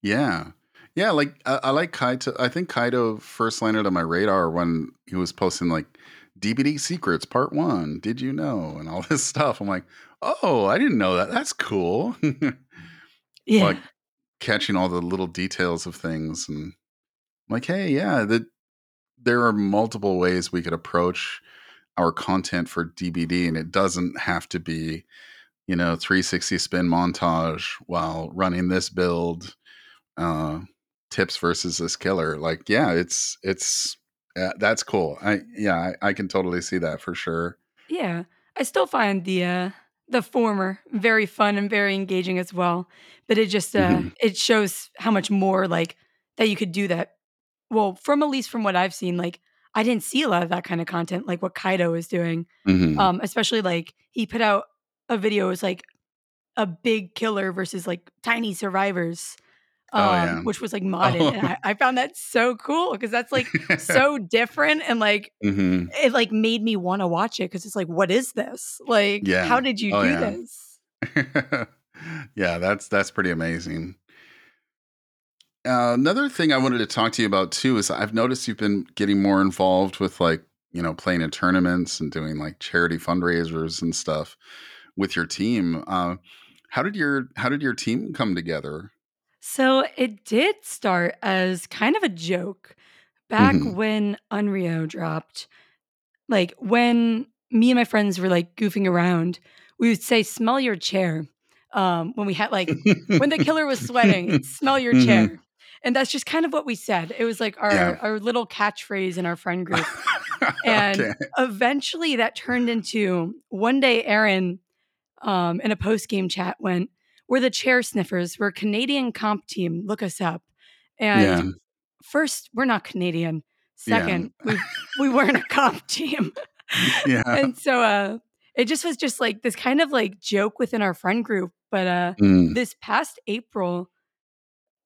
A: Yeah. Yeah, like I, I like Kaito. I think Kaito first landed on my radar when he was posting like DBD Secrets Part One. Did you know? And all this stuff. I'm like, oh, I didn't know that. That's cool.
B: Yeah.
A: Like catching all the little details of things and like, hey, yeah, that there are multiple ways we could approach our content for DBD, and it doesn't have to be, you know, 360 spin montage while running this build, uh, tips versus this killer. Like, yeah, it's it's uh, that's cool. I yeah, I, I can totally see that for sure.
B: Yeah, I still find the uh, the former very fun and very engaging as well. But it just uh,
A: Mhm.
B: it shows how much more like that you could do that. Well, from at least from what I've seen, like I didn't see a lot of that kind of content, like what Kaito is doing.
A: Mhm.
B: Um, especially like he put out a video it was like a big killer versus like tiny survivors. Um,
A: Oh, yeah.
B: which was like modded. And
A: Oh.
B: I, I found that so cool because that's like so different and like
A: Mhm.
B: it like made me want to watch it because it's like, what is this? Like,
A: Yeah.
B: how did you
A: Oh,
B: do
A: yeah.
B: this?
A: yeah, that's that's pretty amazing. Uh, another thing I wanted to talk to you about too is I've noticed you've been getting more involved with like you know playing in tournaments and doing like charity fundraisers and stuff with your team. Uh, how did your how did your team come together?
B: So it did start as kind of a joke back
A: Mhm.
B: when Onryō dropped. Like when me and my friends were like goofing around, we would say, "Smell your chair." Um, when we had like when the killer was sweating, smell your
A: Mhm.
B: chair. And that's just kind of what we said. It was like our
A: Yeah.
B: our little catchphrase in our friend group. And
A: okay.
B: eventually that turned into one day Aaron um, in a post game chat went, We're the chair sniffers. We're a Canadian comp team. Look us up. And
A: Yeah.
B: first, we're not Canadian.
A: Yeah.
B: Second, we, we weren't a comp team.
A: Yeah.
B: and so uh, it just was just like this kind of like joke within our friend group. But uh,
A: Mm,
B: this past April,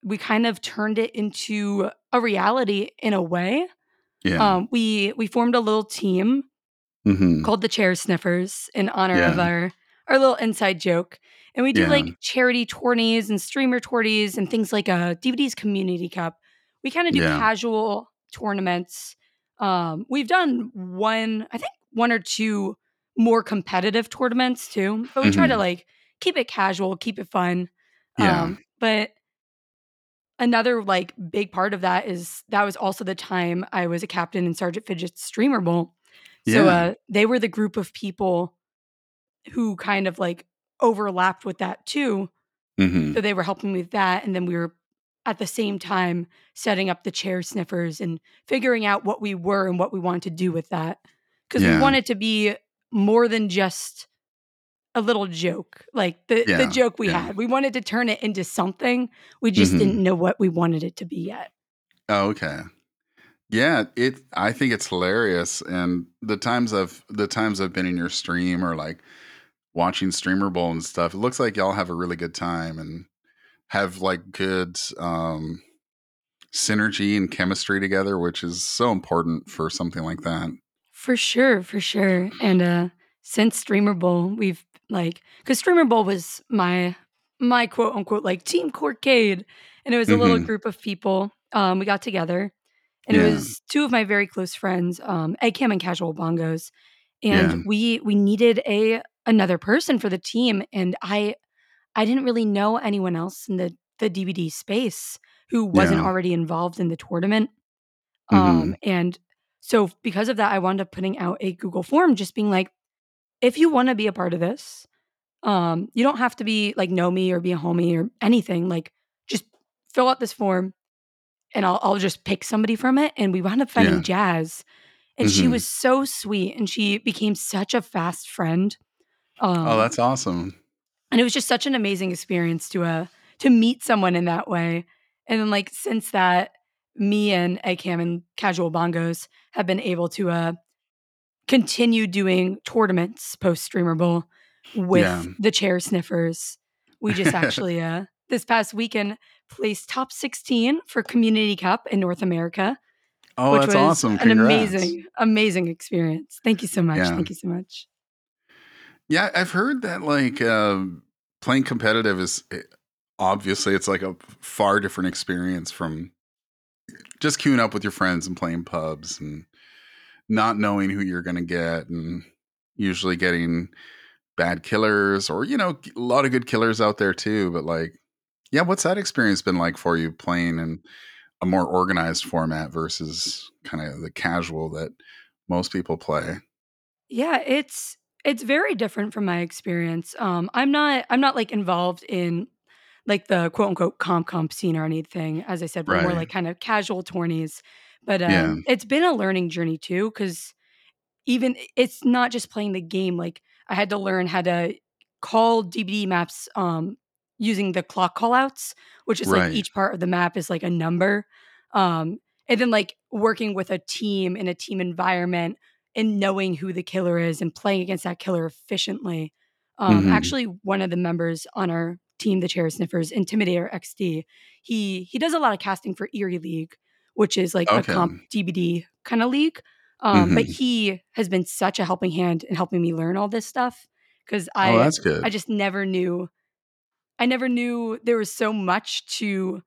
B: we kind of turned it into a reality in a way.
A: yeah.
B: Um, we we formed a little team
A: Mhm.
B: called the Chair Sniffers in honor of our our little inside joke. And we do
A: Yeah.
B: like charity tourneys and streamer tourneys and things like a DBD's Community Cup. We kind of do
A: Yeah.
B: casual tournaments. Um, we've done one, I think one or two more competitive tournaments too, but we try to
A: Mhm.
B: like keep it casual, keep it fun.
A: Yeah.
B: Um, but another like big part of that is that was also the time I was a captain in Sergeant Fidget's Streamer Bowl. So
A: Yeah.
B: uh, they were the group of people who kind of like overlapped with that too.
A: hmm
B: So they were helping me with that. And then we were at the same time setting up the chair sniffers and figuring out what we were and what we wanted to do with that. Because we wanted to be more than just a little joke, like the,
A: Yeah,
B: the joke we
A: yeah.
B: had. We wanted to turn it into something. We just
A: Mhm.
B: didn't know what we wanted it to be yet.
A: Oh, okay. Yeah, it. I think it's hilarious, and the times I've the times I've been in your stream or like watching Streamer Bowl and stuff, it looks like y'all have a really good time and have like good um synergy and chemistry together, which is so important for something like that.
B: For sure, for sure. And uh since Streamer Bowl, we've like because Streamer Bowl was my my quote unquote like team Corcade. And it was a little
A: Mhm.
B: group of people. Um, we got together and it was two of my very close friends, um, Eggcam and Casual Bongos. And
A: Yeah.
B: we we needed a another person for the team. And I I didn't really know anyone else in the the DBD space who wasn't
A: Yeah.
B: already involved in the tournament.
A: Mhm.
B: Um, and so because of that, I wound up putting out a Google form just being like, if you want to be a part of this, um, you don't have to be like know me or be a homie or anything. Like just fill out this form and I'll I'll just pick somebody from it. And we wound up finding
A: Yeah.
B: Jazz. And she
A: Mhm.
B: was so sweet and she became such a fast friend. Um,
A: Oh, that's awesome.
B: and it was just such an amazing experience to uh to meet someone in that way and then like since that me and Eggcam and casual bongos have been able to uh continue doing tournaments post streamer bowl with
A: Yeah.
B: the chair sniffers we just actually uh this past weekend placed top 16 for community cup in north america
A: Oh,
B: which
A: that's
B: was
A: awesome.
B: an amazing amazing experience thank you so much
A: Yeah.
B: thank you so much
A: Yeah, I've heard that like um, playing competitive is eh, obviously it's like a far different experience from just queuing up with your friends and playing pubs and not knowing who you're going to get and usually getting bad killers or you know a lot of good killers out there too but like yeah what's that experience been like for you playing in a more organized format versus kind of the casual that most people play?
B: Yeah, it's it's very different from my experience. Um, I'm not I'm not like involved in like the quote unquote comp comp scene or anything. As I said, we're more like kind of casual tourneys. But um,
A: Yeah.
B: it's been a learning journey too, because even it's not just playing the game. Like I had to learn how to call DBD maps um, using the clock callouts, which is like each part of the map is like a number. Um, and then like working with a team in a team environment and knowing who the killer is and playing against that killer efficiently. Um,
A: Mhm.
B: Actually, one of the members on our team, the Chair Sniffers, Intimidator XD, he he does a lot of casting for Erie League, which is like
A: Okay.
B: a comp DBD kind of league. Um, But
A: Mhm.
B: he has been such a helping hand in helping me learn all this stuff because I
A: oh that's good
B: I just never knew I never knew there was so much to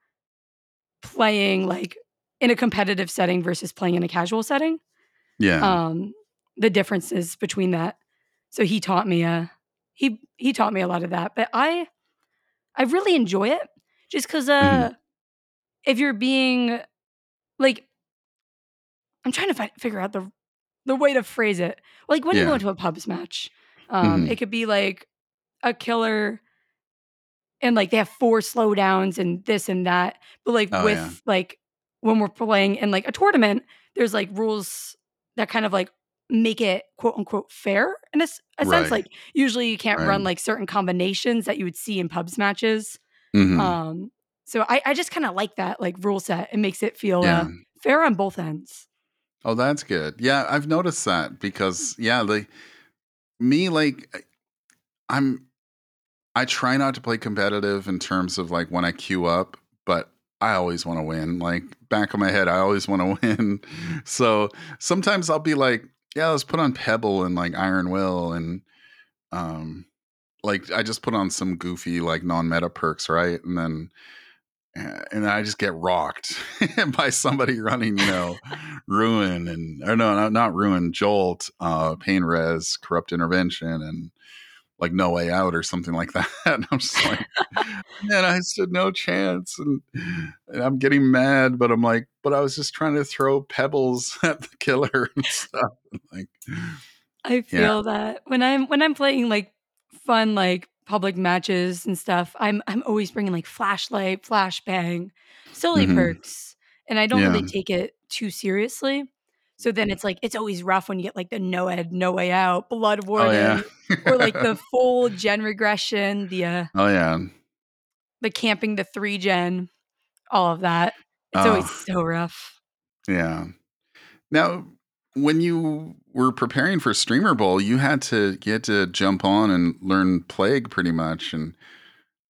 B: playing like in a competitive setting versus playing in a casual setting
A: yeah
B: um the differences between that so he taught me uh he he taught me a lot of that but i i really enjoy it just because
A: Mm-hmm.
B: uh if you're being like i'm trying to fi- figure out the the way to phrase it like when you go into a pubs match um
A: Mhm.
B: it could be like a killer and like they have four slowdowns and this and that but like
A: Oh,
B: with
A: yeah.
B: like when we're playing in like a tournament there's like rules that kind of like make it quote unquote fair in a
A: Right.
B: sense like usually you can't
A: Right.
B: run like certain combinations that you would see in pubs matches
A: Mhm.
B: um so i, I just kind of like that like rule set it makes it feel
A: yeah
B: uh, fair on both ends
A: Oh, that's good. Yeah, I've noticed that because yeah, like me, like I'm, I try not to play competitive in terms of like when I queue up, but I always want to win. Like back of my head, I always want to win. So sometimes I'll be like, yeah, let's put on Pebble and like Iron Will and um, like I just put on some goofy like non-meta perks, right? And then uh, and then I just get rocked by somebody running, you know, ruin and or no, not, not ruin, jolt, uh, pain res, corrupt intervention, and like no way out or something like that. And I'm just like, man, I stood no chance, and, and I'm getting mad, but I'm like, but I was just trying to throw pebbles at the killer and stuff. Like,
B: I feel that when I'm when I'm playing like fun like public matches and stuff, I'm I'm always bringing like flashlight, flashbang, silly
A: Mhm.
B: perks, and I don't
A: Yeah.
B: really take it too seriously. So then it's like it's always rough when you get like the no ed, no way out, blood
A: Oh, yeah.
B: or like the full gen regression, the uh
A: Oh, yeah.
B: the camping, the three gen, all of that. It's always
A: Oh,
B: so rough.
A: yeah. Now, when you were preparing for Streamer Bowl, you had to get to jump on and learn Plague pretty much. And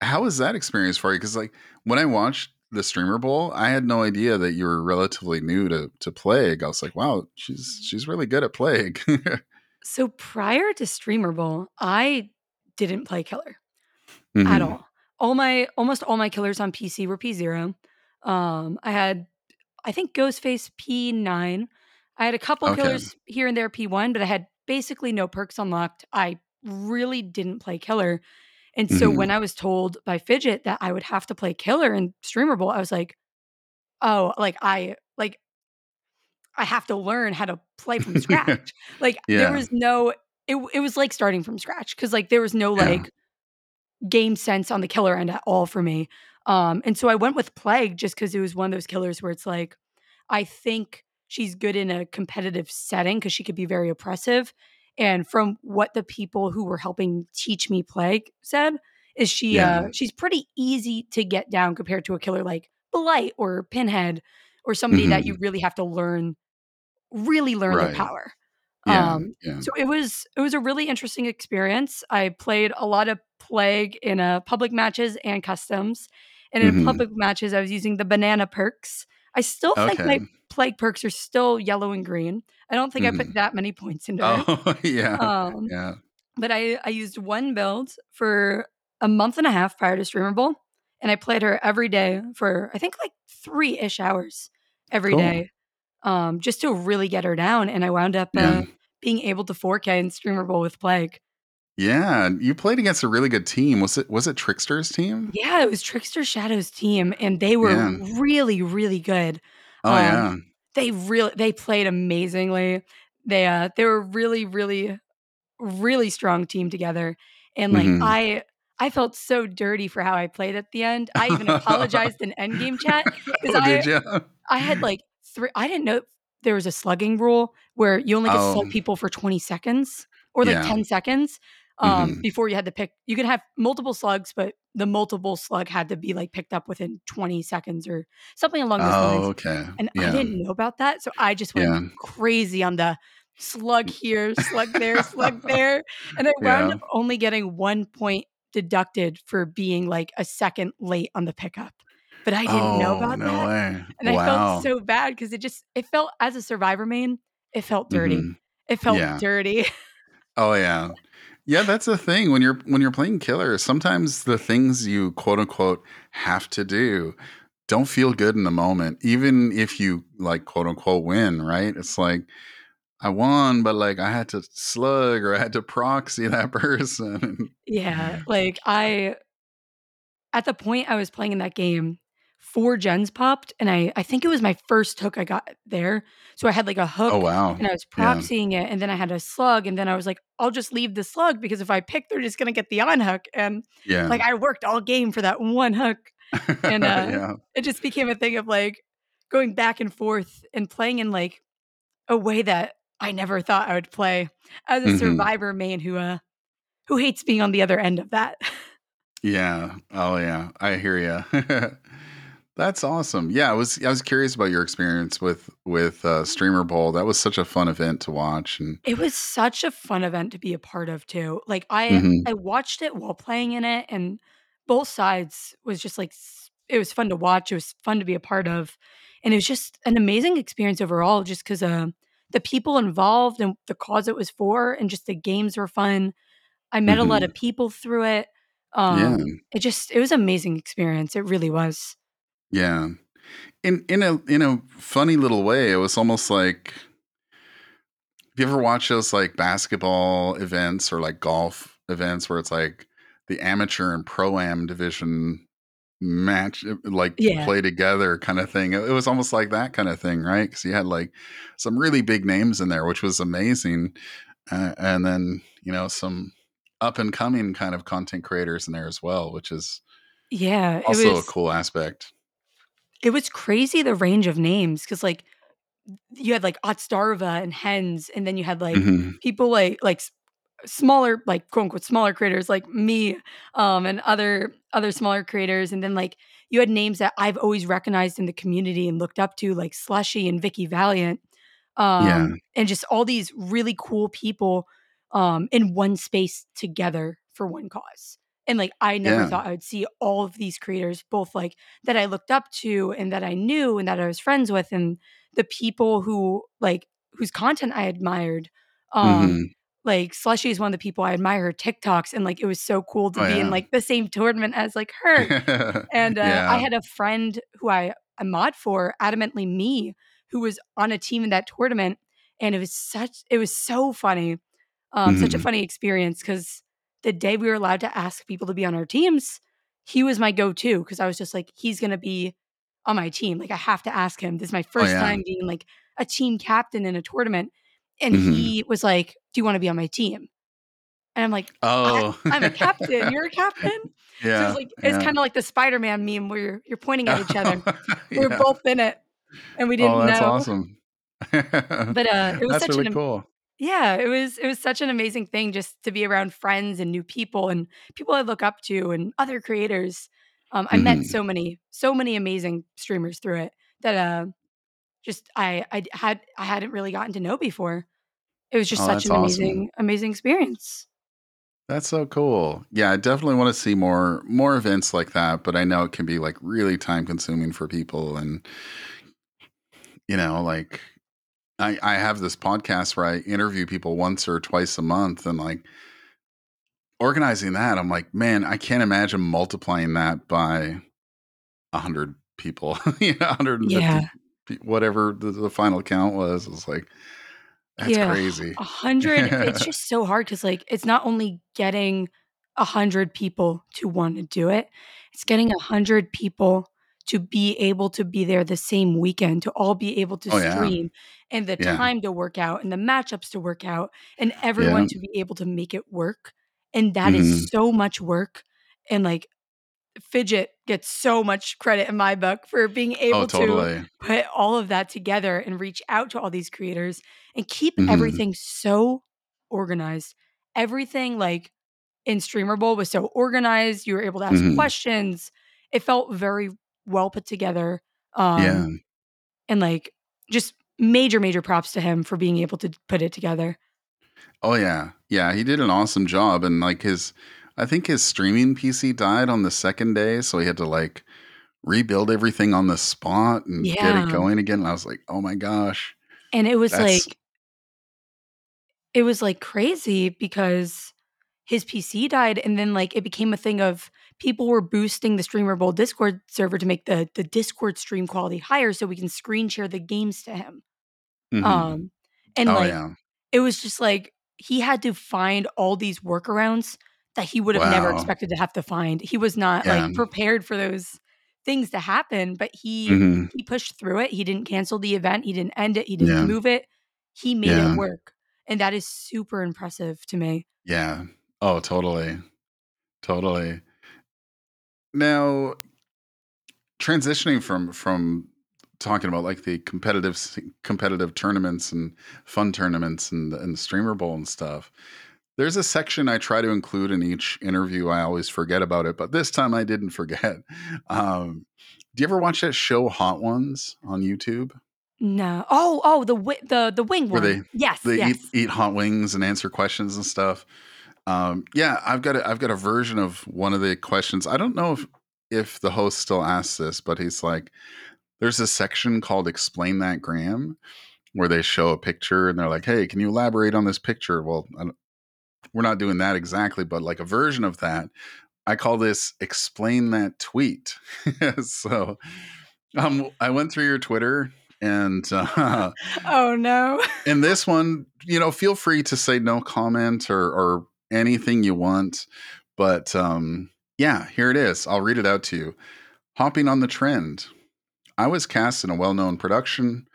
A: how was that experience for you? Because like when I watched the Streamer Bowl, I had no idea that you were relatively new to to Plague. I was like, wow, she's she's really good at Plague.
B: So prior to Streamer Bowl, I didn't play killer at
A: Mhm.
B: all. All my almost all my killers on PC were P0. Um, I had I think Ghostface P9. I had a couple
A: Okay.
B: killers here and there P1, but I had basically no perks unlocked. I really didn't play killer. And so
A: Mhm.
B: when I was told by Fidget that I would have to play killer in Streamer Bowl, I was like, "Oh, like I like I have to learn how to play from scratch." Like there was no it it was like starting from scratch cuz like there was no
A: Yeah.
B: like game sense on the killer end at all for me. Um, and so I went with Plague just because it was one of those killers where it's like, I think she's good in a competitive setting because she could be very oppressive. And from what the people who were helping teach me Plague said, is she
A: Yeah.
B: uh she's pretty easy to get down compared to a killer like Blight or Pinhead or somebody that you
A: Mhm.
B: really have to learn really learn their
A: Right.
B: power.
A: Yeah.
B: Um,
A: Yeah.
B: so it was it was a really interesting experience. I played a lot of Plague in uh, public matches and customs, and in
A: Mhm.
B: public matches, I was using the banana perks. I still think
A: Okay.
B: my Plague perks are still yellow and green. I don't think I put
A: Mhm.
B: that many points into it.
A: Oh, yeah.
B: Um,
A: Yeah.
B: but I I used one build for a month and a half prior to Streamer Bowl, and I played her every day for I think like three ish hours every
A: Cool.
B: day, um, just to really get her down. And I wound up
A: Yeah.
B: uh, being able to 4K in Streamer Bowl with Plague.
A: Yeah, you played against a really good team. Was it was it Trickster's team?
B: Yeah, it was Trickster Shadow's team, and they were
A: Yeah.
B: really, really good.
A: Oh,
B: Um,
A: yeah.
B: they really they played amazingly. They uh they were really, really, really strong team together. And like
A: Mhm.
B: I I felt so dirty for how I played at the end. I even apologized in endgame chat because
A: Oh,
B: I? I had like three I didn't know there was a slugging rule where you only get to
A: Oh,
B: slug people for 20 seconds or like
A: yeah.
B: 10 seconds um,
A: Mhm.
B: before you had to pick. You could have multiple slugs, but the multiple slug had to be like picked up within 20 seconds or something along those
A: Oh,
B: lines.
A: okay.
B: And I didn't know about that. So I just went
A: Yeah.
B: crazy on the slug here, slug there, slug there. And I wound
A: Yeah.
B: up only getting one point deducted for being like a second late on the pickup. But I didn't know
A: Oh,
B: about
A: no
B: that.
A: way.
B: And I felt so bad because it just it felt as a survivor main, it felt dirty.
A: Mhm.
B: It felt
A: Yeah.
B: dirty.
A: Oh, yeah. Yeah, that's the thing when you're when you're playing killer, sometimes the things you quote unquote have to do don't feel good in the moment, even if you like quote unquote win, right? It's like I won, but like I had to slug or I had to proxy that person.
B: yeah. Like I at the point I was playing in that game, four gens popped, and I I think it was my first hook I got there. So I had like a hook
A: Oh wow.
B: and I was
A: Yeah.
B: proxying it, and then I had a slug, and then I was like, I'll just leave the slug because if I pick, they're just gonna get the on hook. And
A: Yeah.
B: like I worked all game for that one hook. And uh
A: yeah.
B: it just became a thing of like going back and forth and playing in like a way that I never thought I would play as a
A: Mhm.
B: survivor main who uh who hates being on the other end of that.
A: Yeah. Oh yeah. I hear you. That's awesome. Yeah, I was I was curious about your experience with with uh, Streamer Bowl. That was such a fun event to watch, and
B: It was such a fun event to be a part of too. Like I
A: Mhm.
B: I watched it while playing in it and both sides was just like it was fun to watch. It was fun to be a part of. And it was just an amazing experience overall just cuz uh the people involved and the cause it was for and just the games were fun. I met a lot
A: Mhm.
B: of people through it.
A: yeah,
B: Um it just it was an amazing experience. It really was.
A: Yeah. In in a in a funny little way, it was almost like have you ever watched those like basketball events or like golf events where it's like the amateur and pro am division match uh, like
B: Yeah.
A: play together kind of thing. It, it was almost like that kind of thing, right? Because you had like some really big names in there, which was amazing, uh, and then you know some up and coming kind of content creators in there as well, which is
B: yeah, it
A: also
B: was
A: a cool aspect.
B: It was crazy the range of names because like you had like Otzdarva and Hens, and then you had like
A: hmm
B: people like like smaller like quote unquote smaller creators like me um and other other smaller creators and then like you had names that I've always recognized in the community and looked up to like Slushy and Vicky Valiant
A: Yeah.
B: um and just all these really cool people um in one space together for one cause and like I never
A: Yeah.
B: thought I would see all of these creators both like that I looked up to and that I knew and that I was friends with and the people who like whose content I admired. Um
A: hmm
B: like Slushy is one of the people I admire her TikToks, and like it was so cool to
A: Oh
B: be in like the same tournament as like her. And uh, I had a friend who I I mod for, adamantly me, who was on a team in that tournament, and it was such it was so funny, um, such a
A: hmm
B: funny experience because the day we were allowed to ask people to be on our teams, he was my go to because I was just like he's gonna be on my team, like I have to ask him. This is my
A: Oh
B: first
A: yeah.
B: time being like a team captain in a tournament, and
A: hmm
B: he was like, "Do you want to be on my team?" And I'm like,
A: Oh.
B: I'm a captain. You're a captain? So it's
A: yeah.
B: like it's
A: Yeah.
B: kind of like the Spider-Man meme where you're you're pointing at each other. We're both in it and we
A: Oh,
B: didn't know.
A: that's
B: know.
A: awesome.
B: But uh it was
A: that's
B: such
A: really
B: an am-
A: cool.
B: Yeah, it was it was such an amazing thing just to be around friends and new people and people I look up to and other creators. Um I met
A: hmm
B: so many so many amazing streamers through it that uh just I I had I hadn't really gotten to know before. It was just
A: Oh,
B: such an
A: awesome.
B: amazing amazing experience.
A: That's so cool. Yeah, I definitely want to see more more events like that, but I know it can be like really time consuming for people and you know, like I I have this podcast where I interview people once or twice a month and like organizing that, I'm like, man, I can't imagine multiplying that by a hundred people, you know, 150,
B: Yeah.
A: whatever the, the final count was. It's like, that's
B: Yeah,
A: crazy.
B: a 100 it's just so hard because like, it's not only getting a 100 people to wanna do it, it's getting a 100 people to be able to be there the same weekend, to all be able to
A: oh, yeah.
B: And the
A: Yeah.
B: time to work out, and the matchups to work out, and
A: Yeah.
B: everyone to be able to make it work, and that is
A: hmm
B: so much work, and, like, Fidget gets so much credit in my book for being
A: Oh,
B: able to put all of that together and reach out to all these creators and keep
A: hmm
B: everything so organized. Everything like in Streamer Bowl was so organized. You were able to ask
A: hmm
B: questions. It felt very well put together.
A: Yeah.
B: Um, and like just major, major props to him for being able to put it together.
A: Oh, yeah. Yeah. He did an awesome job. And like his, I think his streaming PC died on the second day. So he had to like rebuild everything on the spot and get it going again. And I was like, oh my gosh,
B: And it was
A: that's,
B: like it was like crazy because his PC died and then like it became a thing of people were boosting the Streamer Bowl Discord server to make the the Discord stream quality higher so we can screen share the games to him.
A: Hmm
B: Um and
A: oh,
B: like
A: yeah.
B: it was just like he had to find all these workarounds that he would have never expected to have to find. He was not
A: Yeah.
B: like prepared for those things to happen, but he
A: hmm
B: he pushed through it. He didn't cancel the event, he didn't end it, he didn't
A: Yeah.
B: move it. He made it work. And that is super impressive to me.
A: Yeah. Oh, totally. Totally. Now, transitioning from from talking about like the competitive competitive tournaments and fun tournaments and and the streamer bowl and stuff. There's a section I try to include in each interview. I always forget about it, but this time I didn't forget. Um, do you ever watch that show Hot Ones on YouTube
B: No. Oh, oh, the the the wing
A: where they.
B: Yes,
A: they
B: yes.
A: eat eat hot wings and answer questions and stuff? Um, yeah, I've got a, I've got a version of one of the questions. I don't know if if the host still asks this, but he's like, there's a section called "Explain That Gram," where they show a picture and they're like, "Hey, can you elaborate on this picture?" Well, I we're not doing that exactly, but like a version of that. I call this "Explain That Tweet." so, um, I went through your Twitter and uh,
B: Oh no.
A: in this one, you know, feel free to say no comment or or anything you want. But um, yeah, here it is. I'll read it out to you. Hopping on the trend. I was cast in a well-known production.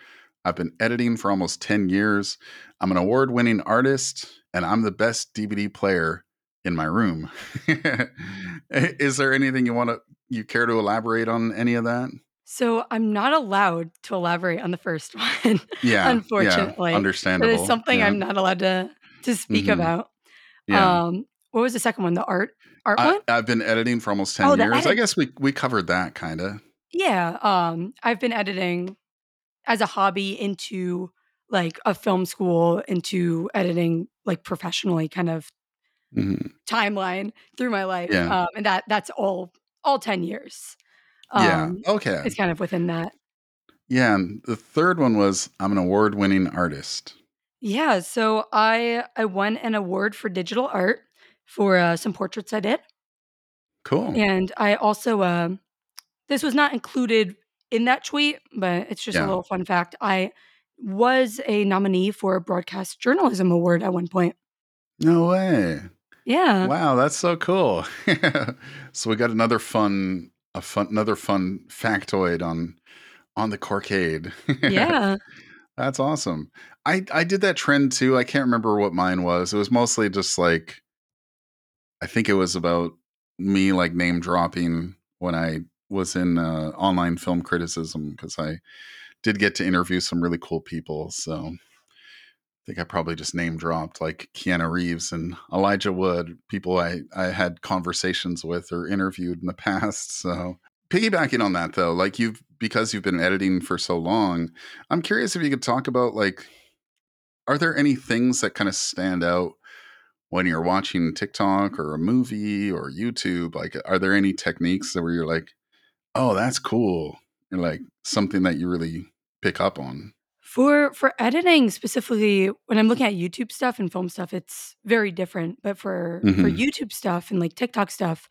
A: I've been editing for almost 10 years. I'm an award-winning artist and I'm the best DBD player in my room. Is there anything you want to you care to elaborate on any of that?
B: So I'm not allowed to elaborate on the first one,
A: Yeah,
B: unfortunately.
A: yeah, understandable.
B: something
A: Yeah.
B: I'm not allowed to to speak
A: hmm
B: about.
A: Yeah.
B: Um, what was the second one? The art art
A: I,
B: one?
A: I've been editing for almost 10
B: Oh,
A: years. I guess we we covered that kind of.
B: Yeah. Um, I've been editing as a hobby into like a film school, into editing like professionally, kind of
A: hmm
B: timeline through my life.
A: Yeah.
B: Um, and that that's all all 10 years.
A: Yeah.
B: Um,
A: Okay.
B: it's kind of within that.
A: Yeah. And the third one was I'm an award winning artist.
B: Yeah, so I I won an award for digital art for uh, some portraits I did,
A: Cool.
B: and I also um this was not included in that tweet, but it's just a little fun fact. I was a nominee for a broadcast journalism award at one point.
A: No way.
B: Yeah,
A: Wow, that's so cool. so we got another fun a fun another fun factoid on on the Corcade.
B: yeah,
A: That's awesome. I I did that trend too. I can't remember what mine was. It was mostly just like I think it was about me like name dropping when I was in uh, online film criticism because I did get to interview some really cool people. So I think I probably just name dropped like Keanu Reeves and Elijah Wood, people I I had conversations with or interviewed in the past. So piggybacking on that though, like you've because you've been editing for so long, I'm curious if you could talk about like are there any things that kind of stand out when you're watching TikTok or a movie or YouTube? Like are there any techniques that where you're like, "Oh, that's cool." And like something that you really pick up on?
B: For for editing specifically, when I'm looking at YouTube stuff and film stuff, it's very different. But for for
A: Mhm.
B: YouTube stuff and like TikTok stuff,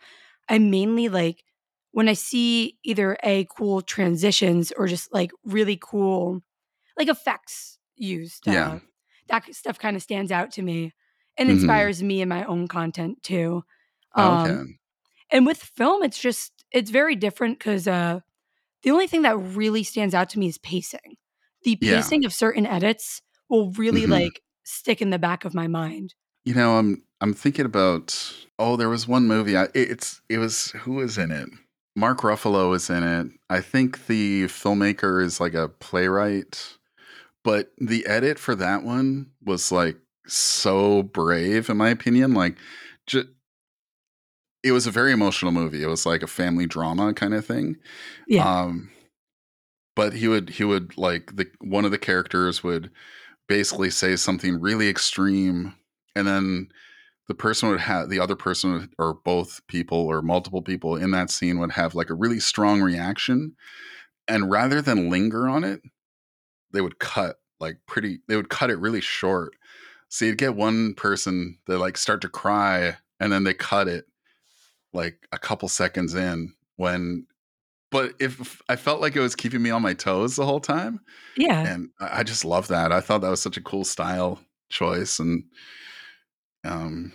B: I mainly like when I see either a cool transitions or just like really cool like effects used.
A: Yeah.
B: Uh, that stuff kind of stands out to me and
A: Mhm.
B: inspires me in my own content too.
A: Okay.
B: Um, and with film, it's just it's very different because uh, the only thing that really stands out to me is pacing. The
A: Yeah.
B: pacing of certain edits will really
A: Mhm.
B: like stick in the back of my mind.
A: You know, I'm I'm thinking about oh, there was one movie. I, it's it was who was in it? Mark Ruffalo is in it. I think the filmmaker is like a playwright, but the edit for that one was like so brave, in my opinion. Like, ju- it was a very emotional movie. It was like a family drama kind of thing.
B: Yeah.
A: Um, but he would he would like the one of the characters would basically say something really extreme, and then the person would have the other person or both people or multiple people in that scene would have like a really strong reaction, and rather than linger on it, they would cut like pretty. They would cut it really short. So you'd get one person that like start to cry, and then they cut it like a couple seconds in when but if I felt like it was keeping me on my toes the whole time,
B: yeah.
A: and I just love that. I thought that was such a cool style choice, and um,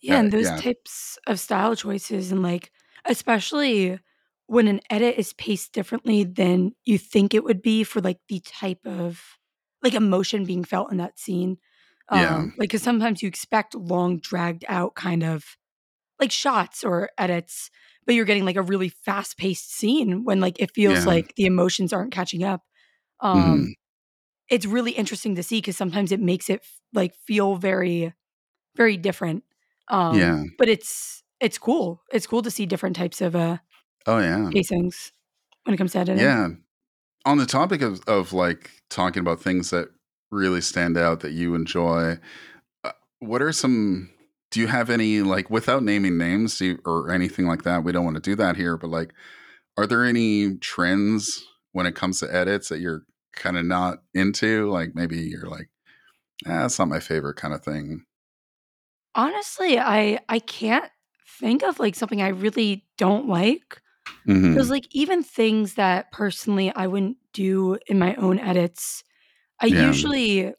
B: Yeah,
A: yeah,
B: and those
A: yeah,
B: types of style choices and like especially when an edit is paced differently than you think it would be for like the type of like emotion being felt in that scene.
A: yeah,
B: Um like cuz sometimes you expect long dragged out kind of like shots or edits, but you're getting like a really fast-paced scene when like it feels
A: yeah,
B: like the emotions aren't catching up. Um
A: hmm
B: it's really interesting to see cuz sometimes it makes it f- like feel very very different. Um,
A: yeah.
B: but it's it's cool. It's cool to see different types of uh
A: Oh yeah,
B: pacings when it comes to editing.
A: yeah. On the topic of of like talking about things that really stand out that you enjoy, uh, what are some? Do you have any like without naming names you, or anything like that? We don't want to do that here, but like, are there any trends when it comes to edits that you're kind of not into? Like maybe you're like, ah, that's not my favorite kind of thing.
B: Honestly, I I can't think of like something I really don't like because
A: hmm
B: like even things that personally I wouldn't do in my own edits, I
A: Yeah,
B: usually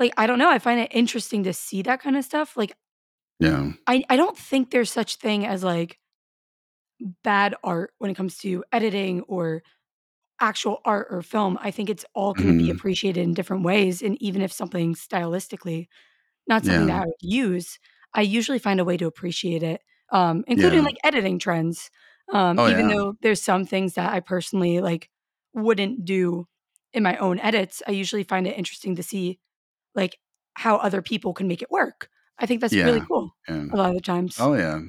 B: like I don't know, I find it interesting to see that kind of stuff. Like
A: yeah,
B: I I don't think there's such thing as like bad art when it comes to editing or actual art or film. I think it's all going to be
A: hmm
B: appreciated in different ways. And even if something stylistically not something
A: yeah,
B: that I would use, I usually find a way to appreciate it, um, including
A: Yeah.
B: like editing trends. Um,
A: Oh,
B: even
A: yeah.
B: though there's some things that I personally like wouldn't do in my own edits, I usually find it interesting to see like how other people can make it work. I think that's really cool
A: And
B: a lot of the times.
A: oh, yeah.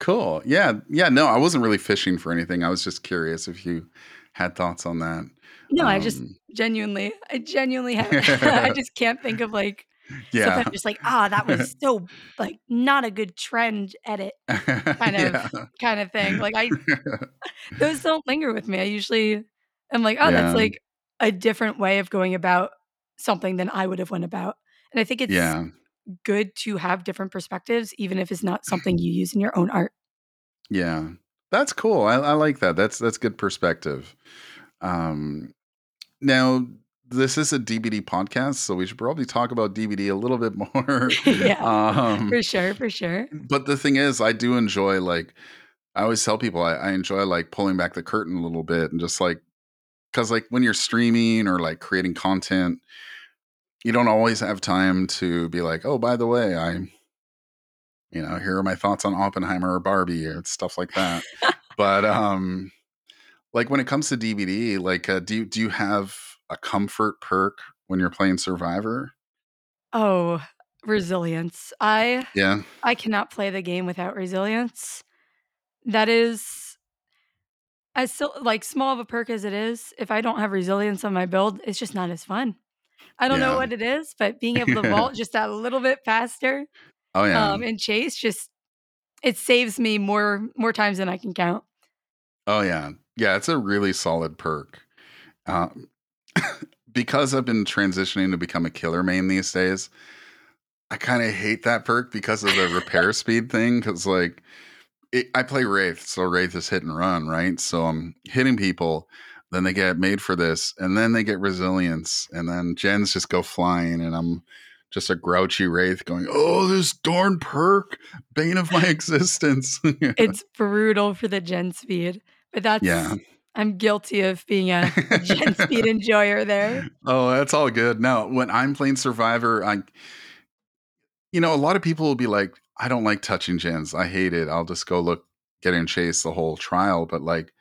A: Cool. Yeah. Yeah. No, I wasn't really fishing for anything. I was just curious if you had thoughts on that.
B: No, I just
A: Um,
B: genuinely, I genuinely have, I just can't think of like
A: yeah.
B: sometimes just like ah that was so like not a good trend edit kind of
A: yeah.
B: kind of thing. Like I those don't linger with me. I usually am like oh that's like a different way of going about something than I would have went about. And I think it's
A: Yeah.
B: good to have different perspectives, even if it's not something you use in your own art.
A: Yeah. That's cool. I, I like that. That's that's good perspective. Um now this is a DBD podcast, so we should probably talk about DBD a little bit more.
B: yeah,
A: um
B: for sure, for sure.
A: but the thing is, I do enjoy like I always tell people I, I enjoy like pulling back the curtain a little bit and just like because like when you're streaming or like creating content, you don't always have time to be like, oh, by the way, I, you know, here are my thoughts on Oppenheimer or Barbie or stuff like that. but um, like when it comes to DBD, like uh, do you do you have a comfort perk when you're playing Survivor?
B: Oh, resilience. I
A: Yeah,
B: I cannot play the game without resilience. That is as so, like small of a perk as it is. If I don't have resilience on my build, it's just not as fun. I don't know
A: yeah,
B: what it is, but being able to vault just that little bit faster
A: oh yeah,
B: um, and chase just it saves me more more times than I can count.
A: oh yeah, yeah. It's a really solid perk. Um, because I've been transitioning to become a killer main these days, I kind of hate that perk because of the repair speed thing. Because like it, I play Wraith, so Wraith is hit and run, right? So I'm hitting people, then they get made for this, and then they get resilience, and then gens just go flying, and I'm just a grouchy Wraith going, "Oh, this darn perk, bane of my existence."
B: It's brutal for the gen speed, but that's
A: yeah.
B: I'm guilty of being a, a gen speed enjoyer there.
A: oh, that's all good. Now, when I'm playing Survivor, I you know, a lot of people will be like, I don't like touching gens. I hate it. I'll just go look, get in chase the whole trial. But like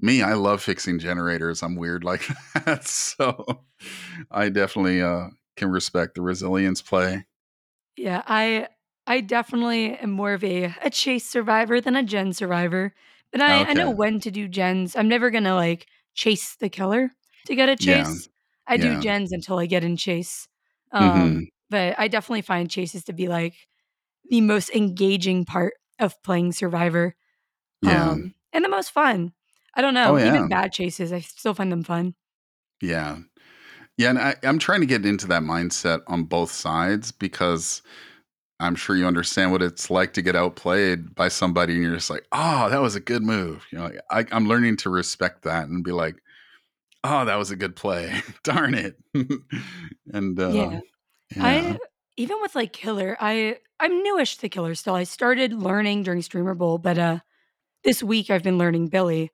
A: me, I love fixing generators. I'm weird like that. So I definitely uh, can respect the resilience play.
B: Yeah, I I definitely am more of a, a chase survivor than a gen survivor. But I, I know when to do gens. I'm never gonna like chase the killer to get a
A: Yeah.
B: chase. I do gens until I get in chase.
A: hmm
B: Um, but I definitely find chases to be like the most engaging part of playing Survivor.
A: Yeah.
B: Um, and the most fun. I don't
A: Oh,
B: know.
A: yeah.
B: Even bad chases, I still find them fun.
A: Yeah. Yeah. And I, I'm trying to get into that mindset on both sides because I'm sure you understand what it's like to get outplayed by somebody and you're just like, oh, that was a good move. You know, like, I, I'm learning to respect that and be like, oh, that was a good play. Darn it. and uh,
B: Yeah.
A: yeah.
B: I even with like killer, I I'm newish to killer still. I started learning during Streamer Bowl, but uh this week I've been learning Billy.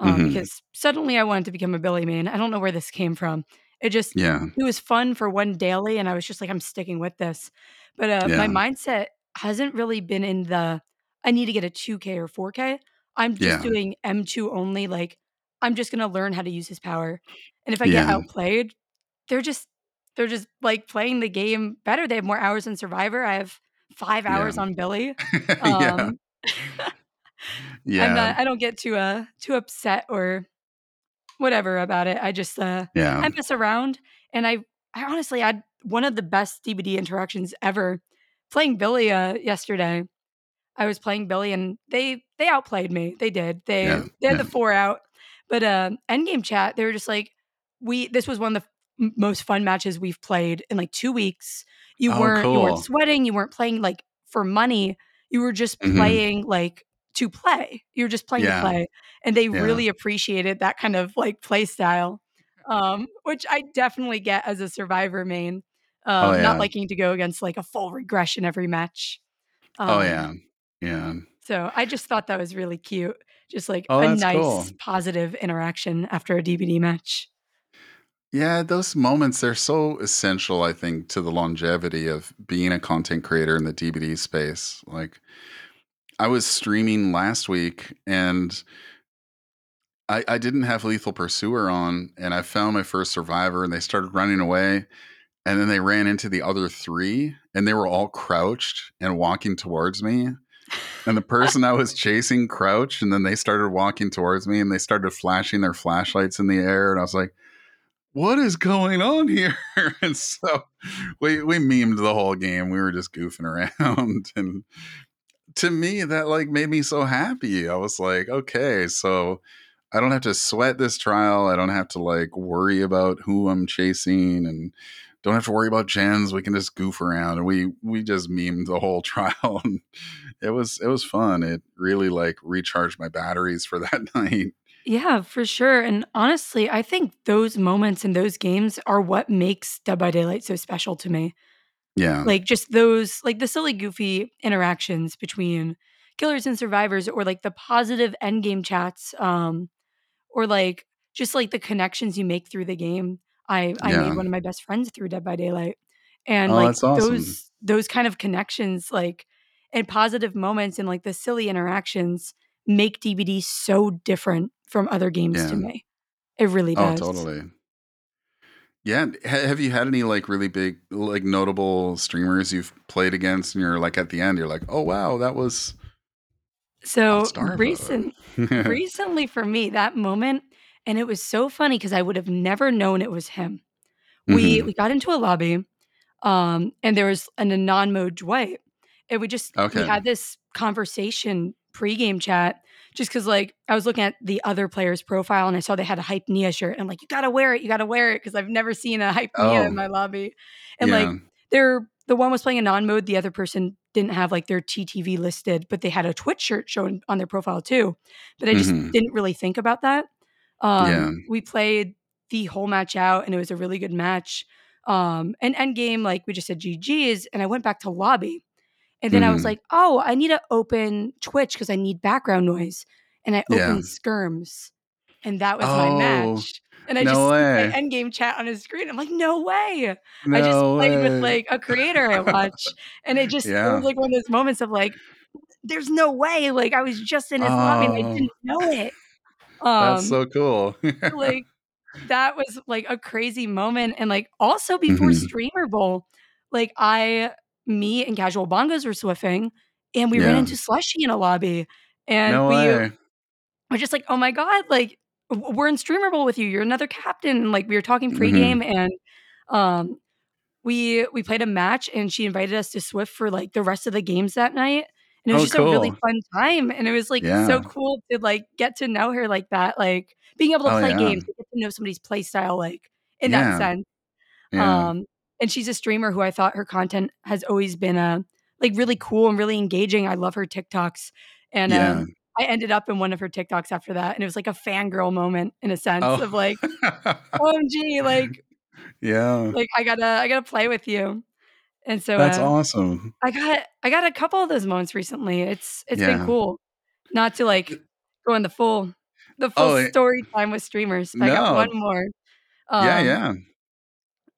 B: Um,
A: hmm
B: because suddenly I wanted to become a Billy main. I don't know where this came from. It just
A: Yeah.
B: it was fun for one daily and I was just like, I'm sticking with this. But uh my mindset hasn't really been in the I need to get a 2K or 4K. I'm just
A: Yeah.
B: doing M2 only, like I'm just gonna learn how to use his power. And if I get outplayed, they're just they're just like playing the game better. They have more hours than Survivor. I have five
A: Yeah.
B: hours on Billy.
A: yeah.
B: Um I'm
A: Yeah.
B: not I don't get too uh too upset or whatever about it. I just uh
A: Yeah.
B: I mess around and I I honestly had one of the best DBD interactions ever playing Billy uh yesterday. I was playing Billy and they they outplayed me. They did. They
A: Yeah.
B: they had
A: Yeah.
B: the four out. But uh endgame chat, they were just like, we this was one of the m- most fun matches we've played in like two weeks. You
A: Oh,
B: weren't you weren't sweating, you weren't playing like for money. You were just
A: hmm
B: playing like to play. You were just playing to play. And they
A: Yeah.
B: really appreciated that kind of like play style. Um, which I definitely get as a survivor main.
A: Oh,
B: Um, not liking to go against like a full regression every match.
A: Oh,
B: Um,
A: yeah. Yeah.
B: so I just thought that was really cute. Just like
A: Oh,
B: a
A: that's cool.
B: nice positive interaction after a DBD match.
A: Yeah, those moments, they're so essential, I think, to the longevity of being a content creator in the DBD space. Like, I was streaming last week and I, I didn't have Lethal Pursuer on, and I found my first survivor, and they started running away. And then they ran into the other three, and they were all crouched and walking towards me. And the person I was chasing crouched, and then they started walking towards me, and they started flashing their flashlights in the air. And I was like, what is going on here? and so we we memed the whole game. We were just goofing around and to me that like made me so happy. I was like, okay, so I don't have to sweat this trial. I don't have to like worry about who I'm chasing and don't have to worry about gens. We can just goof around and we we just memed the whole trial. It was it was fun. It really like recharged my batteries for that night.
B: Yeah, for sure. And honestly, I think those moments in those games are what makes Dead by Daylight so special to me.
A: Yeah.
B: Like just those like the silly goofy interactions between killers and survivors or like the positive end game chats um or like just like the connections you make through the game. I I made one of my best friends through Dead by Daylight. And
A: Oh,
B: like
A: awesome.
B: those those kind of connections like and positive moments and like the silly interactions make DBD so different from other games to me. It really does.
A: Oh,
B: does.
A: totally. Yeah. Ha- have you had any like really big, like notable streamers you've played against, and you're like at the end, you're like, oh wow, that was
B: So recent recently for me, that moment, and it was so funny because I would have never known it was him. We
A: Mhm.
B: we got into a lobby, um, and there was an anon mode Dwight, and we just
A: okay.
B: we had this conversation pregame chat just because like I was looking at the other player's profile and I saw they had a hype Nea shirt. And I'm like, you gotta wear it, you gotta wear it because I've never seen a hype Nea
A: Oh,
B: in my lobby. And like they're the one was playing a non mode, the other person didn't have like their TTV listed, but they had a Twitch shirt shown on their profile too. But I just
A: Mhm.
B: didn't really think about that.
A: Yeah.
B: Um, we played the whole match out and it was a really good match. Um, and end game, like we just said GG's, and I went back to lobby. And then I was
A: Mhm.
B: like, oh, I need to open Twitch because I need background noise. And I
A: Yeah.
B: opened Skirms. And that was my
A: Oh,
B: match. And I just
A: no
B: see my
A: way.
B: endgame chat on his screen. I'm like, no way. I just
A: No
B: played with like a creator I watch. And it just it
A: Yeah.
B: was like one of those moments of like, there's no way. Like I was just in his lobby and I
A: Oh,
B: didn't know it.
A: that's
B: Um,
A: so cool.
B: like that was like a crazy moment. And like also before
A: Mhm.
B: Streamer Bowl, like I, me and Casual Bongos were swiffing and we ran into Slushy in a lobby and
A: No
B: we
A: way.
B: were just like, oh my God, like we're in Streamer Bowl with you. You're another captain. And like we were talking
A: Mhm.
B: pregame and um we we played a match and she invited us to Swift for like the rest of the games that night. And it was
A: Oh,
B: just a really fun time. And it was like so cool to like get to know her like that. Like being able to
A: Oh,
B: play
A: yeah.
B: games, to get to know somebody's play style, like in that sense.
A: Yeah.
B: Um, and she's a streamer who I thought her content has always been uh like really cool and really engaging. I love her TikToks. And
A: Yeah.
B: um I ended up in one of her TikToks after that. And it was like a fangirl moment in a sense
A: Oh.
B: of like, OMG, like
A: yeah.
B: like I gotta I gotta play with you. And so
A: That's
B: uh
A: awesome.
B: I got I got a couple of those moments recently. It's it's been cool. Not to like go on the full the full
A: Oh,
B: story time with streamers. but I got one more.
A: yeah,
B: Um,
A: yeah.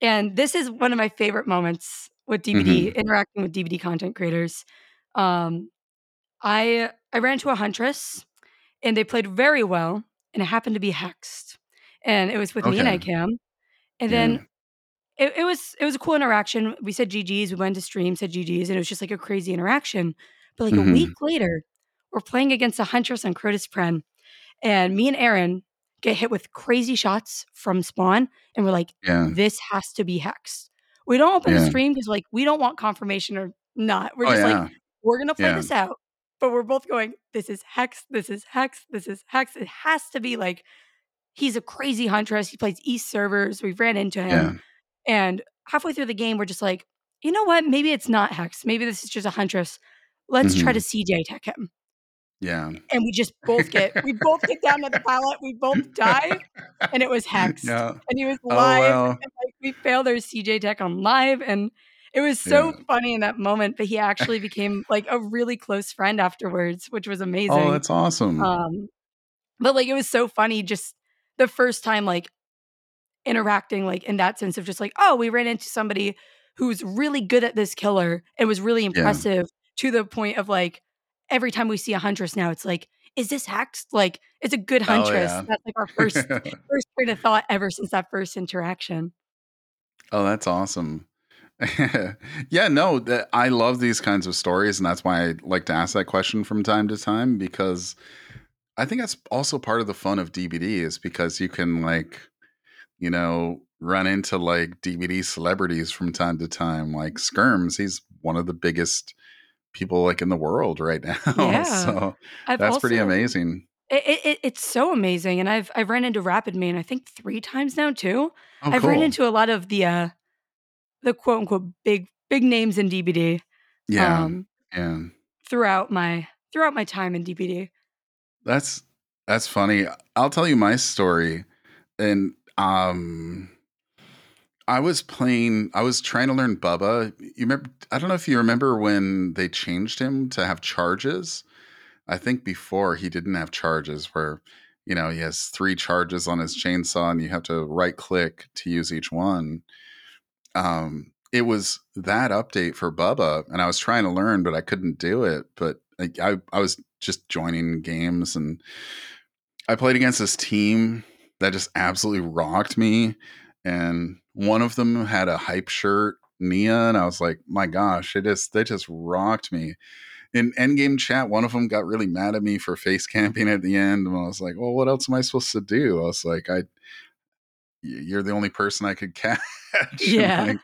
B: And this is one of my favorite moments with. DBD, interacting with DBD content creators. Um, I I ran to a huntress and they played very well, and it happened to be hexed. And it was with me and
A: Okay.
B: ICAM. And
A: Yeah.
B: then it, it was it was a cool interaction. We said GG's, we went to stream, said GG's, and it was just like a crazy interaction. But like a
A: Mhm.
B: week later, we're playing against a huntress on Crotus Prenn, and me and Aaron get hit with crazy shots from spawn, and we're like,
A: Yeah.
B: this has to be hexed. We don't open the stream because like we don't want confirmation or not. We're
A: Oh,
B: just
A: yeah.
B: like, we're gonna play
A: Yeah.
B: this out. But we're both going, this is hex, this is hex, this is hex. It has to be like he's a crazy huntress. He plays East servers. We ran into him.
A: Yeah.
B: And halfway through the game, we're just like, you know what? Maybe it's not Hex. Maybe this is just a Huntress. Let's try
A: Mhm.
B: to CJ tech him.
A: Yeah.
B: And we just both get, we both get down to the pilot. We both die. And it was Hex.
A: Yeah.
B: And he was
A: Oh,
B: live. And like we failed our CJ tech on live. And it was so
A: Yeah.
B: funny in that moment. But he actually became like a really close friend afterwards, which was amazing.
A: Oh, that's awesome.
B: Um, but like it was so funny just the first time, like interacting like in that sense of just like, oh, we ran into somebody who's really good at this killer and was really
A: Yeah.
B: impressive to the point of like every time we see a huntress now, it's like, is this Hex? Like, it's a good
A: Oh,
B: huntress.
A: yeah.
B: That's like our first first train of thought ever since that first interaction.
A: Oh, that's awesome. Yeah, no, that I love these kinds of stories, and that's why I like to ask that question from time to time because I think that's also part of the fun of DBD is because you can like, you know, run into like DBD celebrities from time to time. Like Skirms, he's one of the biggest people like in the world right now.
B: Yeah.
A: so
B: I've
A: that's pretty amazing.
B: It, it, it- it's so amazing, and I've I've ran into Rapid Man I think three times now too.
A: Oh,
B: I've
A: cool.
B: ran into a lot of the uh the quote unquote big big names in DBD
A: yeah,
B: um,
A: yeah.
B: throughout my throughout my time in DBD.
A: That's that's funny. I'll tell you my story. And um I was playing I was trying to learn Bubba. You remember I don't know if you remember when they changed him to have charges. I think before he didn't have charges where you know, he has three charges on his chainsaw and you have to right click to use each one. Um it was that update for Bubba and I was trying to learn but I couldn't do it. But I I was just joining games and I played against this team that just absolutely rocked me. And one of them had a hype shirt, Nea, and I was like, my gosh, it just they just rocked me. In endgame chat, one of them got really mad at me for face camping at the end, and I was like, "Well, what else am I supposed to do?" I was like, "I, you're the only person I could catch."
B: Yeah.
A: like,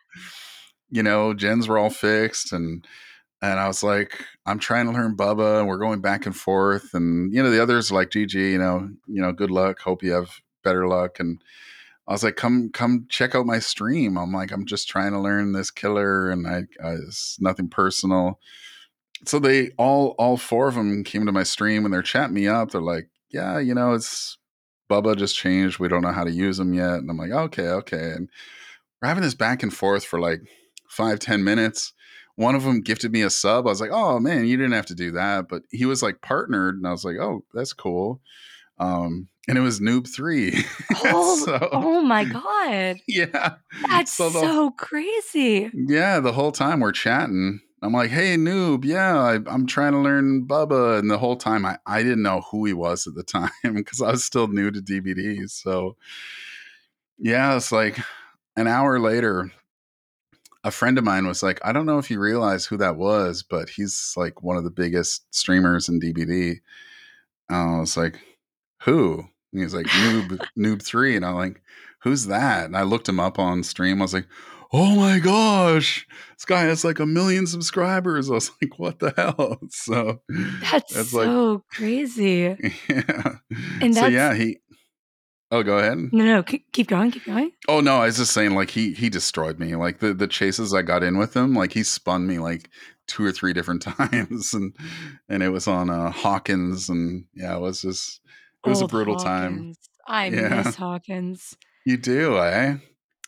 A: you know, gens were all fixed, and and I was like, I'm trying to learn Bubba, and we're going back and forth, and you know, the others are like, GG, you know, you know, good luck. Hope you have better luck. And I was like, come, come check out my stream. I'm like, I'm just trying to learn this killer, and I, I it's nothing personal. So they all, all four of them came to my stream, and they're chatting me up. They're like, yeah, you know, it's Bubba just changed. We don't know how to use them yet. And I'm like, okay, okay. And we're having this back and forth for like five, ten minutes one of them gifted me a sub. I was like, "Oh man, you didn't have to do that," but he was like partnered, and I was like, "Oh, that's cool." Um, and it was Noob3.
B: Oh,
A: so
B: oh my god,
A: yeah,
B: that's
A: So the-
B: so crazy.
A: yeah. The whole time we're chatting, I'm like, "Hey, Noob, yeah, I, I'm trying to learn Bubba," and the whole time I I didn't know who he was at the time because I was still new to DBDs. So yeah, it's like an hour later, a friend of mine was like, I don't know if you realize who that was, but he's like one of the biggest streamers in DBD. And I was like, who? And he was like, Noob, Noob3. And I'm like, who's that? And I looked him up on stream. I was like, oh my gosh, this guy has like a million subscribers. I was like, what the hell? So
B: That's,
A: That's like-
B: so crazy.
A: yeah.
B: And
A: so
B: that's-
A: yeah, he. Oh, go ahead.
B: No, no, keep, keep going, keep going.
A: Oh no, I was just saying like he he destroyed me. Like the the chases I got in with him, like he spun me like two or three different times and and it was on uh Hawkins and yeah, it was just it was a
B: Old
A: brutal time.
B: I
A: Yeah.
B: miss Hawkins.
A: You do, eh?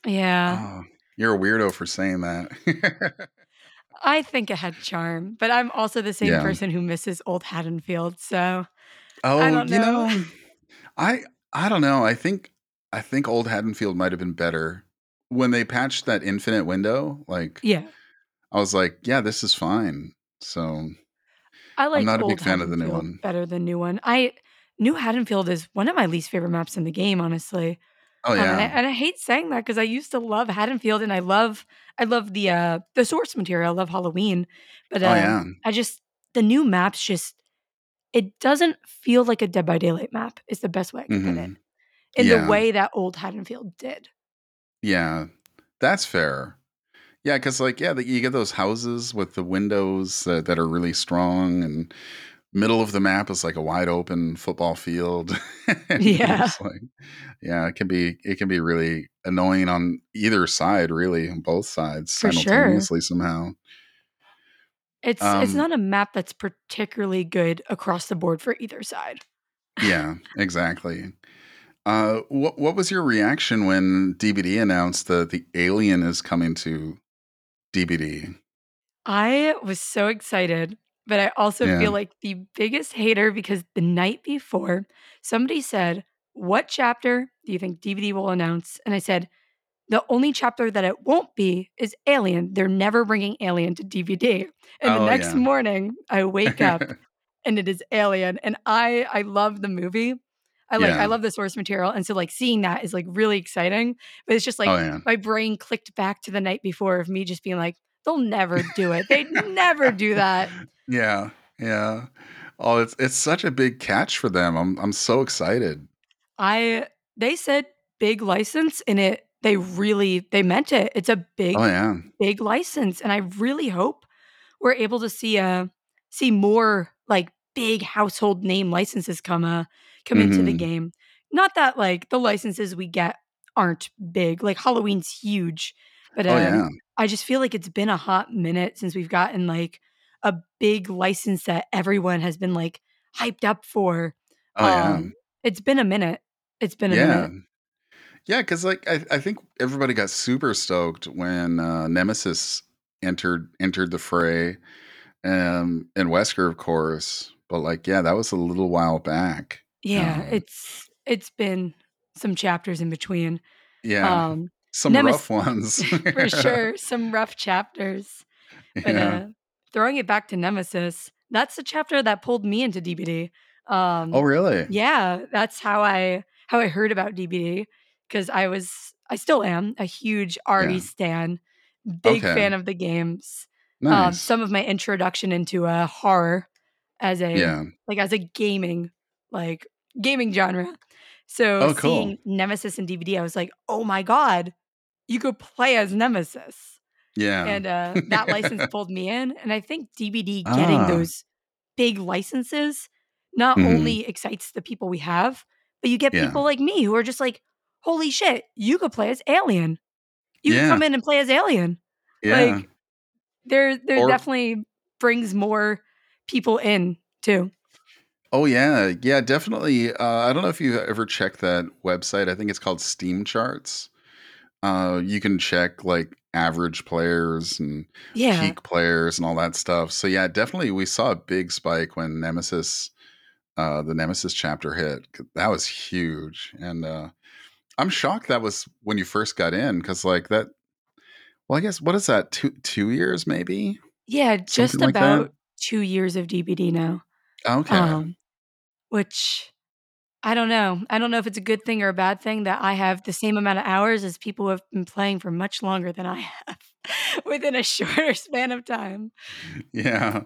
B: Yeah,
A: Oh, you're a weirdo for saying that.
B: I think it had charm, but I'm also the same
A: Yeah.
B: person who misses old Haddonfield. So
A: oh, I
B: don't
A: you
B: know.
A: know, I I don't know. I think I think old Haddonfield might have been better. When they patched that infinite window, like
B: yeah,
A: I was like, yeah, this is fine. So
B: I like I'm
A: not a big fan of the new one.
B: better than new one. I new Haddonfield is one of my least favorite maps in the game, honestly.
A: oh
B: Um, and, I,
A: yeah.
B: and I hate saying that because I used to love Haddonfield and I love I love the uh the source material. I love Halloween, but
A: Oh
B: um,
A: yeah.
B: I just the new maps just it doesn't feel like a Dead by Daylight map. Is the best way I can put it
A: Mhm.
B: in
A: Yeah.
B: the way that old Haddonfield did.
A: Yeah, that's fair. Yeah, because like yeah, you get those houses with the windows that, that are really strong, and middle of the map is like a wide open football field.
B: Yeah.
A: like, yeah, it can be it can be really annoying on either side, really, on both sides
B: For sure.
A: simultaneously somehow.
B: It's it's
A: Um,
B: not a map that's particularly good across the board for either side.
A: Yeah, exactly. Uh, what what was your reaction when DBD announced that the Alien is coming to DBD?
B: I was so excited, but I also
A: Yeah.
B: feel like the biggest hater because the night before somebody said, What chapter do you think DBD will announce? And I said, The only chapter that it won't be is Alien. They're never bringing Alien to DBD. And the
A: Oh,
B: next
A: yeah.
B: morning, I wake up and it is Alien. And I I love the movie. I like I love the source material. And so like seeing that is like really exciting. But it's just like
A: Oh, yeah.
B: my brain clicked back to the night before of me just being like, they'll never do it. They'd never do that.
A: Yeah, yeah. Oh, it's it's such a big catch for them. I'm I'm so excited.
B: I they said big license and it they really they meant it. It's a big
A: Oh, yeah.
B: big license and I really hope we're able to see uh see more like big household name licenses come uh come into the
A: Mhm.
B: game. Not that like the licenses we get aren't big. Like Halloween's huge, but
A: Oh, yeah.
B: um I just feel like it's been a hot minute since we've gotten like a big license that everyone has been like hyped up for.
A: Oh, yeah.
B: Um it's been a minute. It's been a minute.
A: Yeah. because like, I I think everybody got super stoked when, uh, Nemesis entered entered the fray, um, and Wesker, of course. But, like, yeah, that was a little while back.
B: Yeah,
A: Um
B: it's it's been some chapters in between.
A: Yeah.
B: Um,
A: Some rough ones.
B: for sure, some rough chapters. But,
A: Yeah.
B: uh, throwing it back to Nemesis, that's the chapter that pulled me into DBD.
A: Oh,
B: Um,
A: really?
B: yeah, that's how I how I heard about DBD because I was I still am a huge RE
A: Yeah.
B: stan, big
A: Okay.
B: fan of the games. Um, some of my introduction into, uh, horror as a
A: Yeah.
B: like, as a gaming like, gaming genre. So,
A: Oh, cool.
B: seeing Nemesis in DBD, I was like, "Oh my god, you could play as Nemesis."
A: Yeah.
B: And, uh, that license pulled me in, and I think DBD getting
A: Ah.
B: those big licenses not
A: Mhm.
B: only excites the people we have, but you get
A: Yeah.
B: people like me who are just like, "Holy shit, you could play as Alien. You
A: Yeah.
B: come in and play as Alien."
A: Yeah.
B: Like, there there
A: Or
B: definitely brings more people in too.
A: Oh, yeah. Yeah, definitely, uh, I don't know if you've ever checked that website, I think it's called Steam Charts. Uh, you can check, like, average players and
B: Yeah.
A: peak players and all that stuff. So, yeah, definitely we saw a big spike when Nemesis uh, the Nemesis chapter hit. That was huge, and, uh, I'm shocked that was when you first got in cuz like, that well, I guess what is that? 2 2 years maybe?
B: Yeah, just
A: Something like
B: about 2 years of DBD now.
A: Okay.
B: Um, which I don't know. I don't know if it's a good thing or a bad thing that I have the same amount of hours as people who have been playing for much longer than I have within a shorter span of time.
A: Yeah.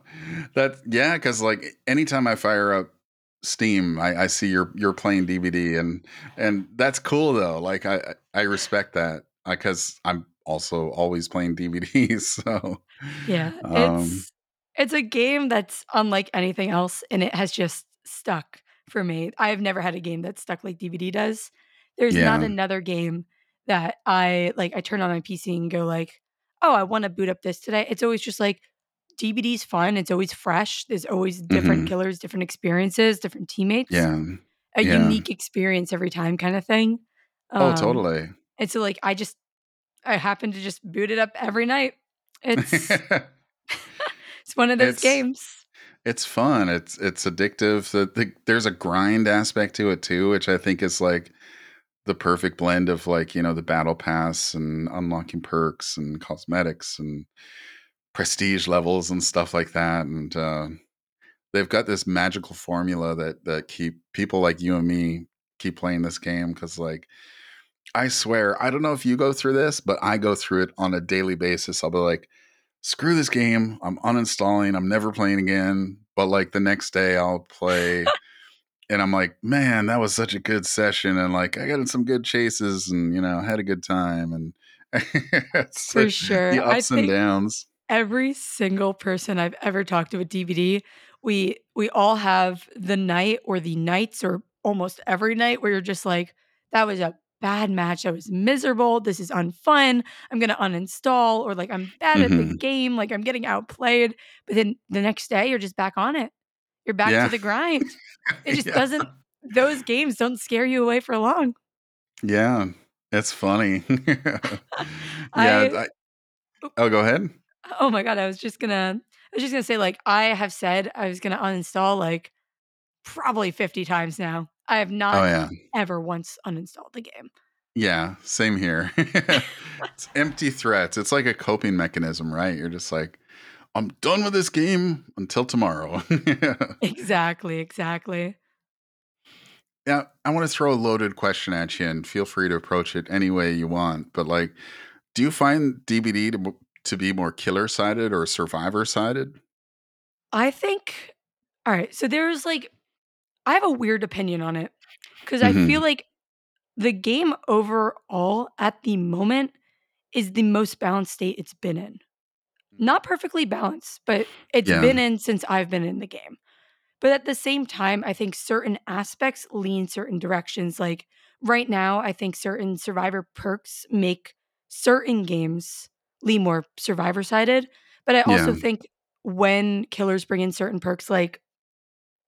A: That yeah, because like, anytime I fire up Steam, I I see you're you're playing DBD and and that's cool, though. Like, I I respect that, because I'm also always playing DBDs, so,
B: Yeah,
A: um
B: it's it's a game that's unlike anything else, and it has just stuck for me. I've never had a game that stuck like DBD does. There's not another game that I like, I turn on my PC and go like, "Oh, I wanna boot up this today." It's always just like, DBD's fun, it's always fresh, there's always different
A: Mhm.
B: killers, different experiences, different teammates,
A: Yeah.
B: a
A: Yeah.
B: unique experience every time kinda thing.
A: Oh,
B: Um,
A: totally.
B: and so, like, I just I happen to just boot it up every night. It's it's one of those
A: It's
B: games.
A: It's fun, it's it's addictive, the the there's a grind aspect to it too, which I think is, like, the perfect blend of, like, you know, the battle pass and unlocking perks and cosmetics and prestige levels and stuff like that, and, uh, they've got this magical formula that that keep people like you and me keep playing this game because like, I swear, I don't know if you go through this, but I go through it on a daily basis. I'll be like, "Screw this game, I'm uninstalling, I'm never playing again." But, like, the next day, I'll play, and I'm like, "Man, that was such a good session," and, like, "I got in some good chases and, you know, had a good time," and
B: For sure.
A: the
B: I
A: ups and downs.
B: every single person I've ever talked to with DBD, we we all have the night or the nights or almost every night where you're just like, "That was a bad match, I was miserable, this is unfun, I'm gonna uninstall," or, like, "I'm bad at the
A: Mhm.
B: game, like, I'm getting outplayed." But then the next day, you're just back on it. You're back to the grind. It just
A: Yeah.
B: doesn't those games don't scare you away for long.
A: Yeah. It's funny. Yeah,
B: I
A: I Oh, go ahead.
B: Oh my god, I was just gonna I was just gonna say, like, I have said I was gonna uninstall, like, probably 50 times now. I have
A: Oh
B: not
A: yeah.
B: ever once uninstalled the game.
A: Yeah, same here. it's empty threats. It's like a coping mechanism, right? You're just like, I'm done with this game until tomorrow.
B: Exactly, exactly.
A: yeah, I want to throw a loaded question at you and feel free to approach it any way you want. But like, do you find DBD to, to be more killer sided or survivor sided?
B: I think all right, so there's like I have a weird opinion on it because I feel
A: hmm
B: like the game overall at the moment is the most balanced state it's been in. Not perfectly balanced, but it's
A: Yeah.
B: been in since I've been in the game. But at the same time, I think certain aspects lean certain directions. Like right now, I think certain survivor perks make certain games lean more survivor sided. But I
A: Yeah.
B: also think when killers bring in certain perks, like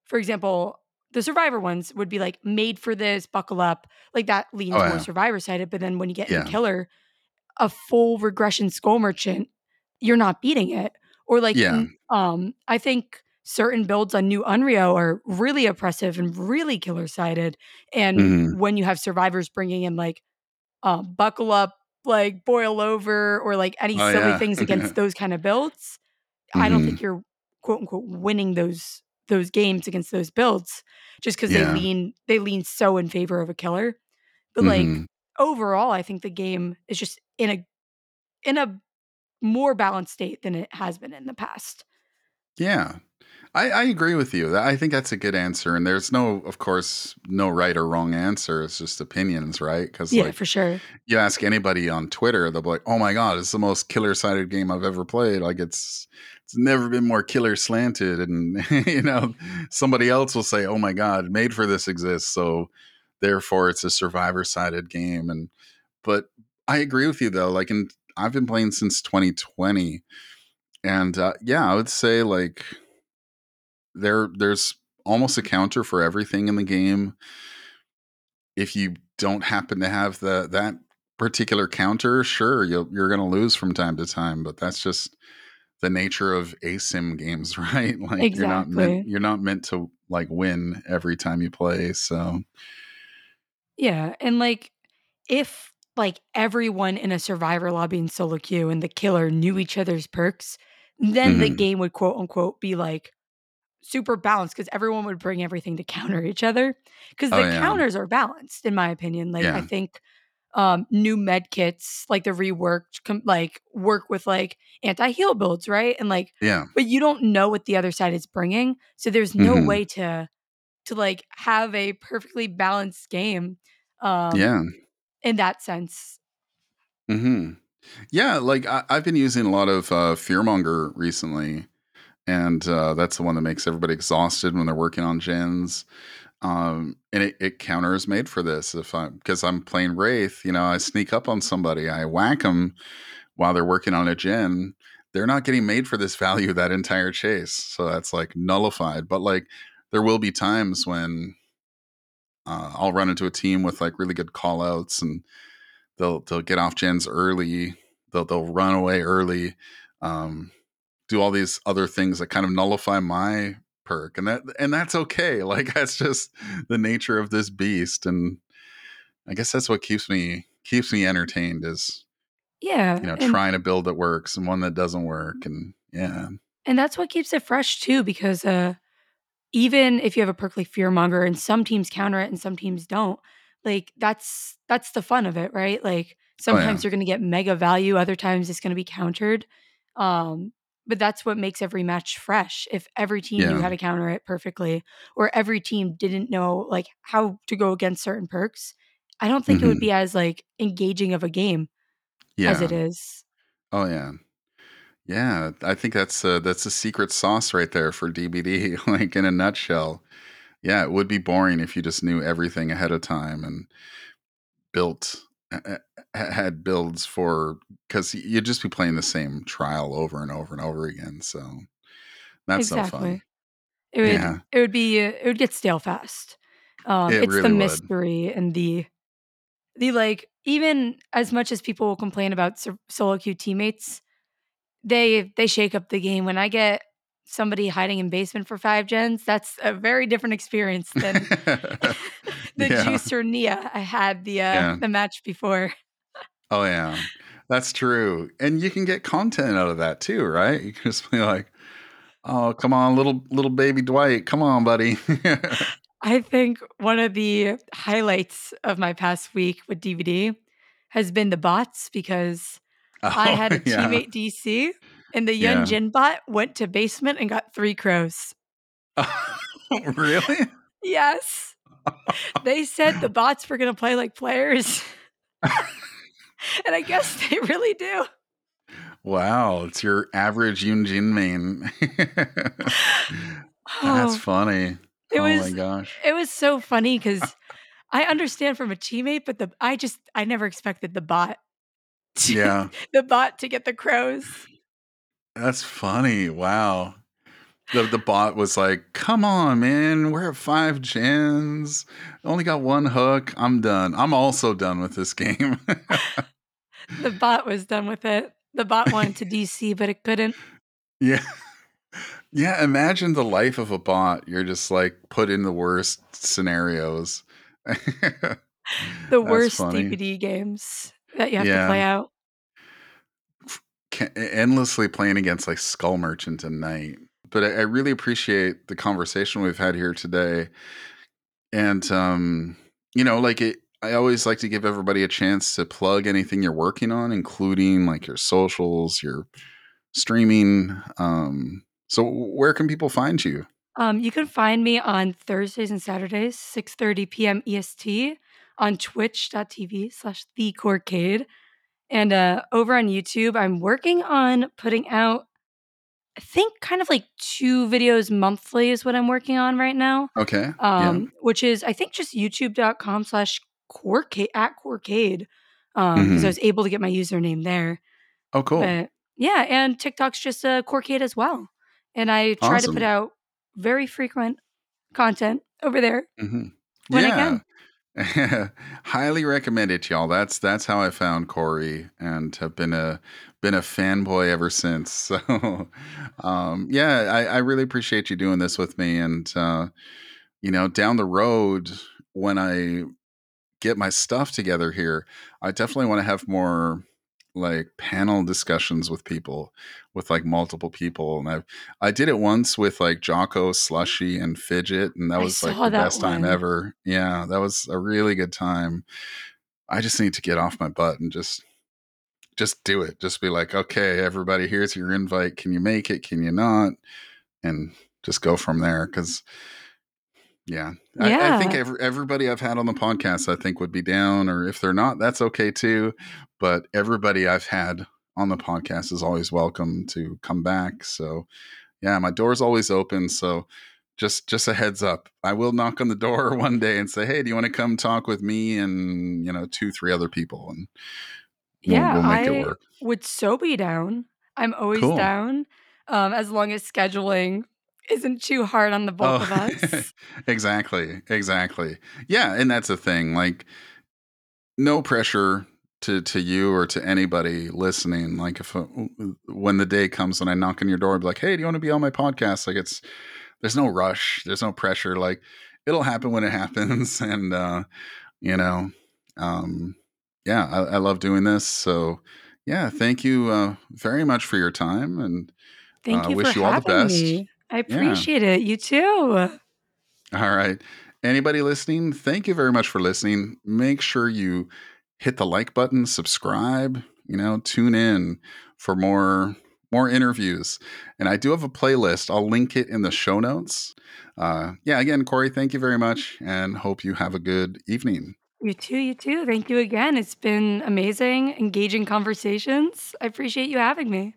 B: for example, the survivor ones would be like made for this, buckle up, like that
A: Oh,
B: leans more
A: yeah.
B: survivor sided. But then when you get
A: Yeah.
B: killer, a full regression skull merchant, you're not beating it. Or like,
A: Yeah.
B: um, I think certain builds on new Unreal are really oppressive and really killer sided. And
A: hmm
B: when you have survivors bringing in like, uh, buckle up, like boil over, or like any
A: Oh,
B: silly
A: yeah.
B: things against those kind of builds, I don't think you're quote unquote winning those those games against those builds just because they lean they lean so in favor of a killer. But like
A: hmm
B: overall, I think the game is just in a in a more balanced state than it has been in the past.
A: Yeah. I, I agree with you. I think that's a good answer. And there's no, of course, no right or wrong answer. It's just opinions, right? Because,
B: Yeah,
A: like,
B: for sure.
A: you ask anybody on Twitter, they'll be like, "Oh my god, it's the most killer sided game I've ever played. Like it's it's never been more killer slanted." And you know, somebody else will say, "Oh my god, made for this exists, so therefore it's a survivor sided game." And but I agree with you though. Like, and I've been playing since 2020, and uh, yeah, I would say like there there's almost a counter for everything in the game if you don't happen to have the that particular counter, sure, you'll, you're going to lose from time to time, but that's just the nature of asym games, right? Like you're not meant you're not meant to like win every time you play. So,
B: Yeah, and like if like everyone in a survivor lobby in solo queue and the killer knew each other's perks, then the
A: mhm.
B: game would quote unquote be like super balanced because everyone would bring everything to counter each other. Because
A: oh
B: the
A: yeah,
B: counters are balanced, in my opinion. Like I think um new med kits, like the reworked, com- like work with like anti heal builds, right? And like,
A: yeah,
B: but you don't know what the other side is bringing, so there's no
A: hmm
B: way to to like have a perfectly balanced game. Um,
A: yeah,
B: in that sense.
A: hmm yeah. Like I, I've been using a lot of uh, Fearmonger recently, and uh, that's the one that makes everybody exhausted when they're working on gens. Um and it, it counters made for this if i'm because i'm playing wraith you know i sneak up on somebody i whack them while they're working on a gen they're not getting made for this value that entire chase. So that's like nullified. But like there will be times when uh, i'll run into a team with like really good call outs and they'll they'll get off gens early they'll they'll run away early um do all these other things that kind of nullify my perk and that and that's okay like that's just the nature of this beast and i guess that's what keeps me keeps me entertained is
B: Yeah.
A: you
B: know
A: trying to build that works and one that doesn't work and yeah
B: and that's what keeps it fresh too because, uh, even if you have a perk like Fearmonger and some teams counter it and some teams don't, like, that's that's the fun of it, right? Like,
A: oh yeah
B: sometimes you're gonna get mega value, other times it's gonna be countered, um, but that's what makes every match fresh. If every team knew how to counter it perfectly or every team didn't know, like, how to go against certain perks, I don't think it would
A: hmm
B: be as, like, engaging of a game as it is.
A: oh yeah yeah i think that's uh that's a secret sauce right there for dbd like in a nutshell yeah it would be boring if you just knew everything ahead of time and built had builds for because you'd just be playing the same trial over and over and over again. So that's no fun.
B: It would
A: Yeah,
B: it would be uh, it would get stale fast. Um,
A: it
B: it's the
A: really would.
B: mystery and the the like even as much as people will complain about solo queue teammates, they they shake up the game. When I get somebody hiding in basement for five gens, that's a very different experience than the
A: Yeah.
B: Juice or Nea I had the uh,
A: Yeah.
B: the match before.
A: Oh yeah, that's true. And you can get content out of that too, right? You can just be like, "Oh, come on, little little baby Dwight, come on, buddy."
B: I think one of the highlights of my past week with DBD has been the bots because I
A: Oh,
B: had a
A: yeah.
B: teammate DC and the
A: Yeah.
B: Yun-Jin bot went to basement and got three crows.
A: really?
B: Yes. They said the bots were going to play like players. and I guess they really do.
A: Wow, it's your average Yunjin main. That's
B: Oh,
A: funny.
B: it
A: oh my
B: was
A: gosh.
B: it was so funny cuz I understand from a teammate but the I just I never expected the bot to,
A: Yeah,
B: the bot to get the crows.
A: That's funny. Wow. The the bot was like, "Come on, man. We're at five gens. Only got one hook. I'm done. I'm also done with this game."
B: The bot was done with it. The bot wanted to DC but it couldn't.
A: yeah. Yeah, imagine the life of a bot. You're just like put in the worst scenarios.
B: The worst. DBD games that you have to play out.
A: Endlessly playing against like Skull Merchant and Knight. But I, I really appreciate the conversation we've had here today. And um, you know, like it I always like to give everybody a chance to plug anything you're working on, including like your socials, your streaming. Um, so where can people find you?
B: Um, you can find me on Thursdays and Saturdays, 6.30 p.m. EST on twitch.tv slash the Corcade. And uh, over on YouTube, I'm working on putting out, I think, kind of like two videos monthly is what I'm working on right now.
A: Okay. yeah.
B: Um, which is, I think, just youtube.com slash at. Um, because
A: Mhm.
B: I was able to get my username there.
A: Oh, cool.
B: But yeah, and TikTok's just a Corcade as well. And I try to put out very frequent content over there
A: hmm
B: when I can.
A: Highly recommend it, y'all. That's that's how I found Corey and have been a been a fanboy ever since. So um yeah, I, I really appreciate you doing this with me. And uh, you know, down the road when I get my stuff together here, I definitely want to have more like panel discussions with people with like multiple people and i i did it once with like jocko slushy and fidget and that was like the best time ever. Yeah that was a really good time. I just need to get off my butt and just just do it. Just be like okay everybody here's your invite. Can you make it? Can you not? and just go from there because yeah. I, I think every, everybody I've had on the podcast, I think, would be down, or if they're not, that's okay too. But everybody I've had on the podcast is always welcome to come back. So, yeah, my door's always open. So, just just a heads up, I will knock on the door one day and say, "Hey, do you want to come talk with me and you know two, three other people?" And we'll,
B: Yeah,
A: we'll make
B: I
A: it work.
B: would so be down. I'm always
A: Cool.
B: down. Um, as long as scheduling isn't too hard on the both of us.
A: exactly, exactly. Yeah, and that's the thing. Like, no pressure to to you or to anybody listening. Like, if uh, when the day comes when I knock on your door, and be like, "Hey, do you want to be on my podcast?" Like, it's there's no rush, there's no pressure. Like, it'll happen when it happens, and uh, you know, um, yeah, I, I love doing this. So, yeah, thank you uh, very much for your time, and
B: Thank
A: uh,
B: you
A: wish
B: for
A: you all the best.
B: me. I
A: Yeah.
B: appreciate it. You too.
A: All right. Anybody listening, thank you very much for listening. Make sure you hit the like button, subscribe, you know, tune in for more more interviews. And I do have a playlist. I'll link it in the show notes. Uh, yeah, again, Corey, thank you very much and hope you have a good evening.
B: You too. You too. Thank you again. It's been amazing, engaging conversations. I appreciate you having me.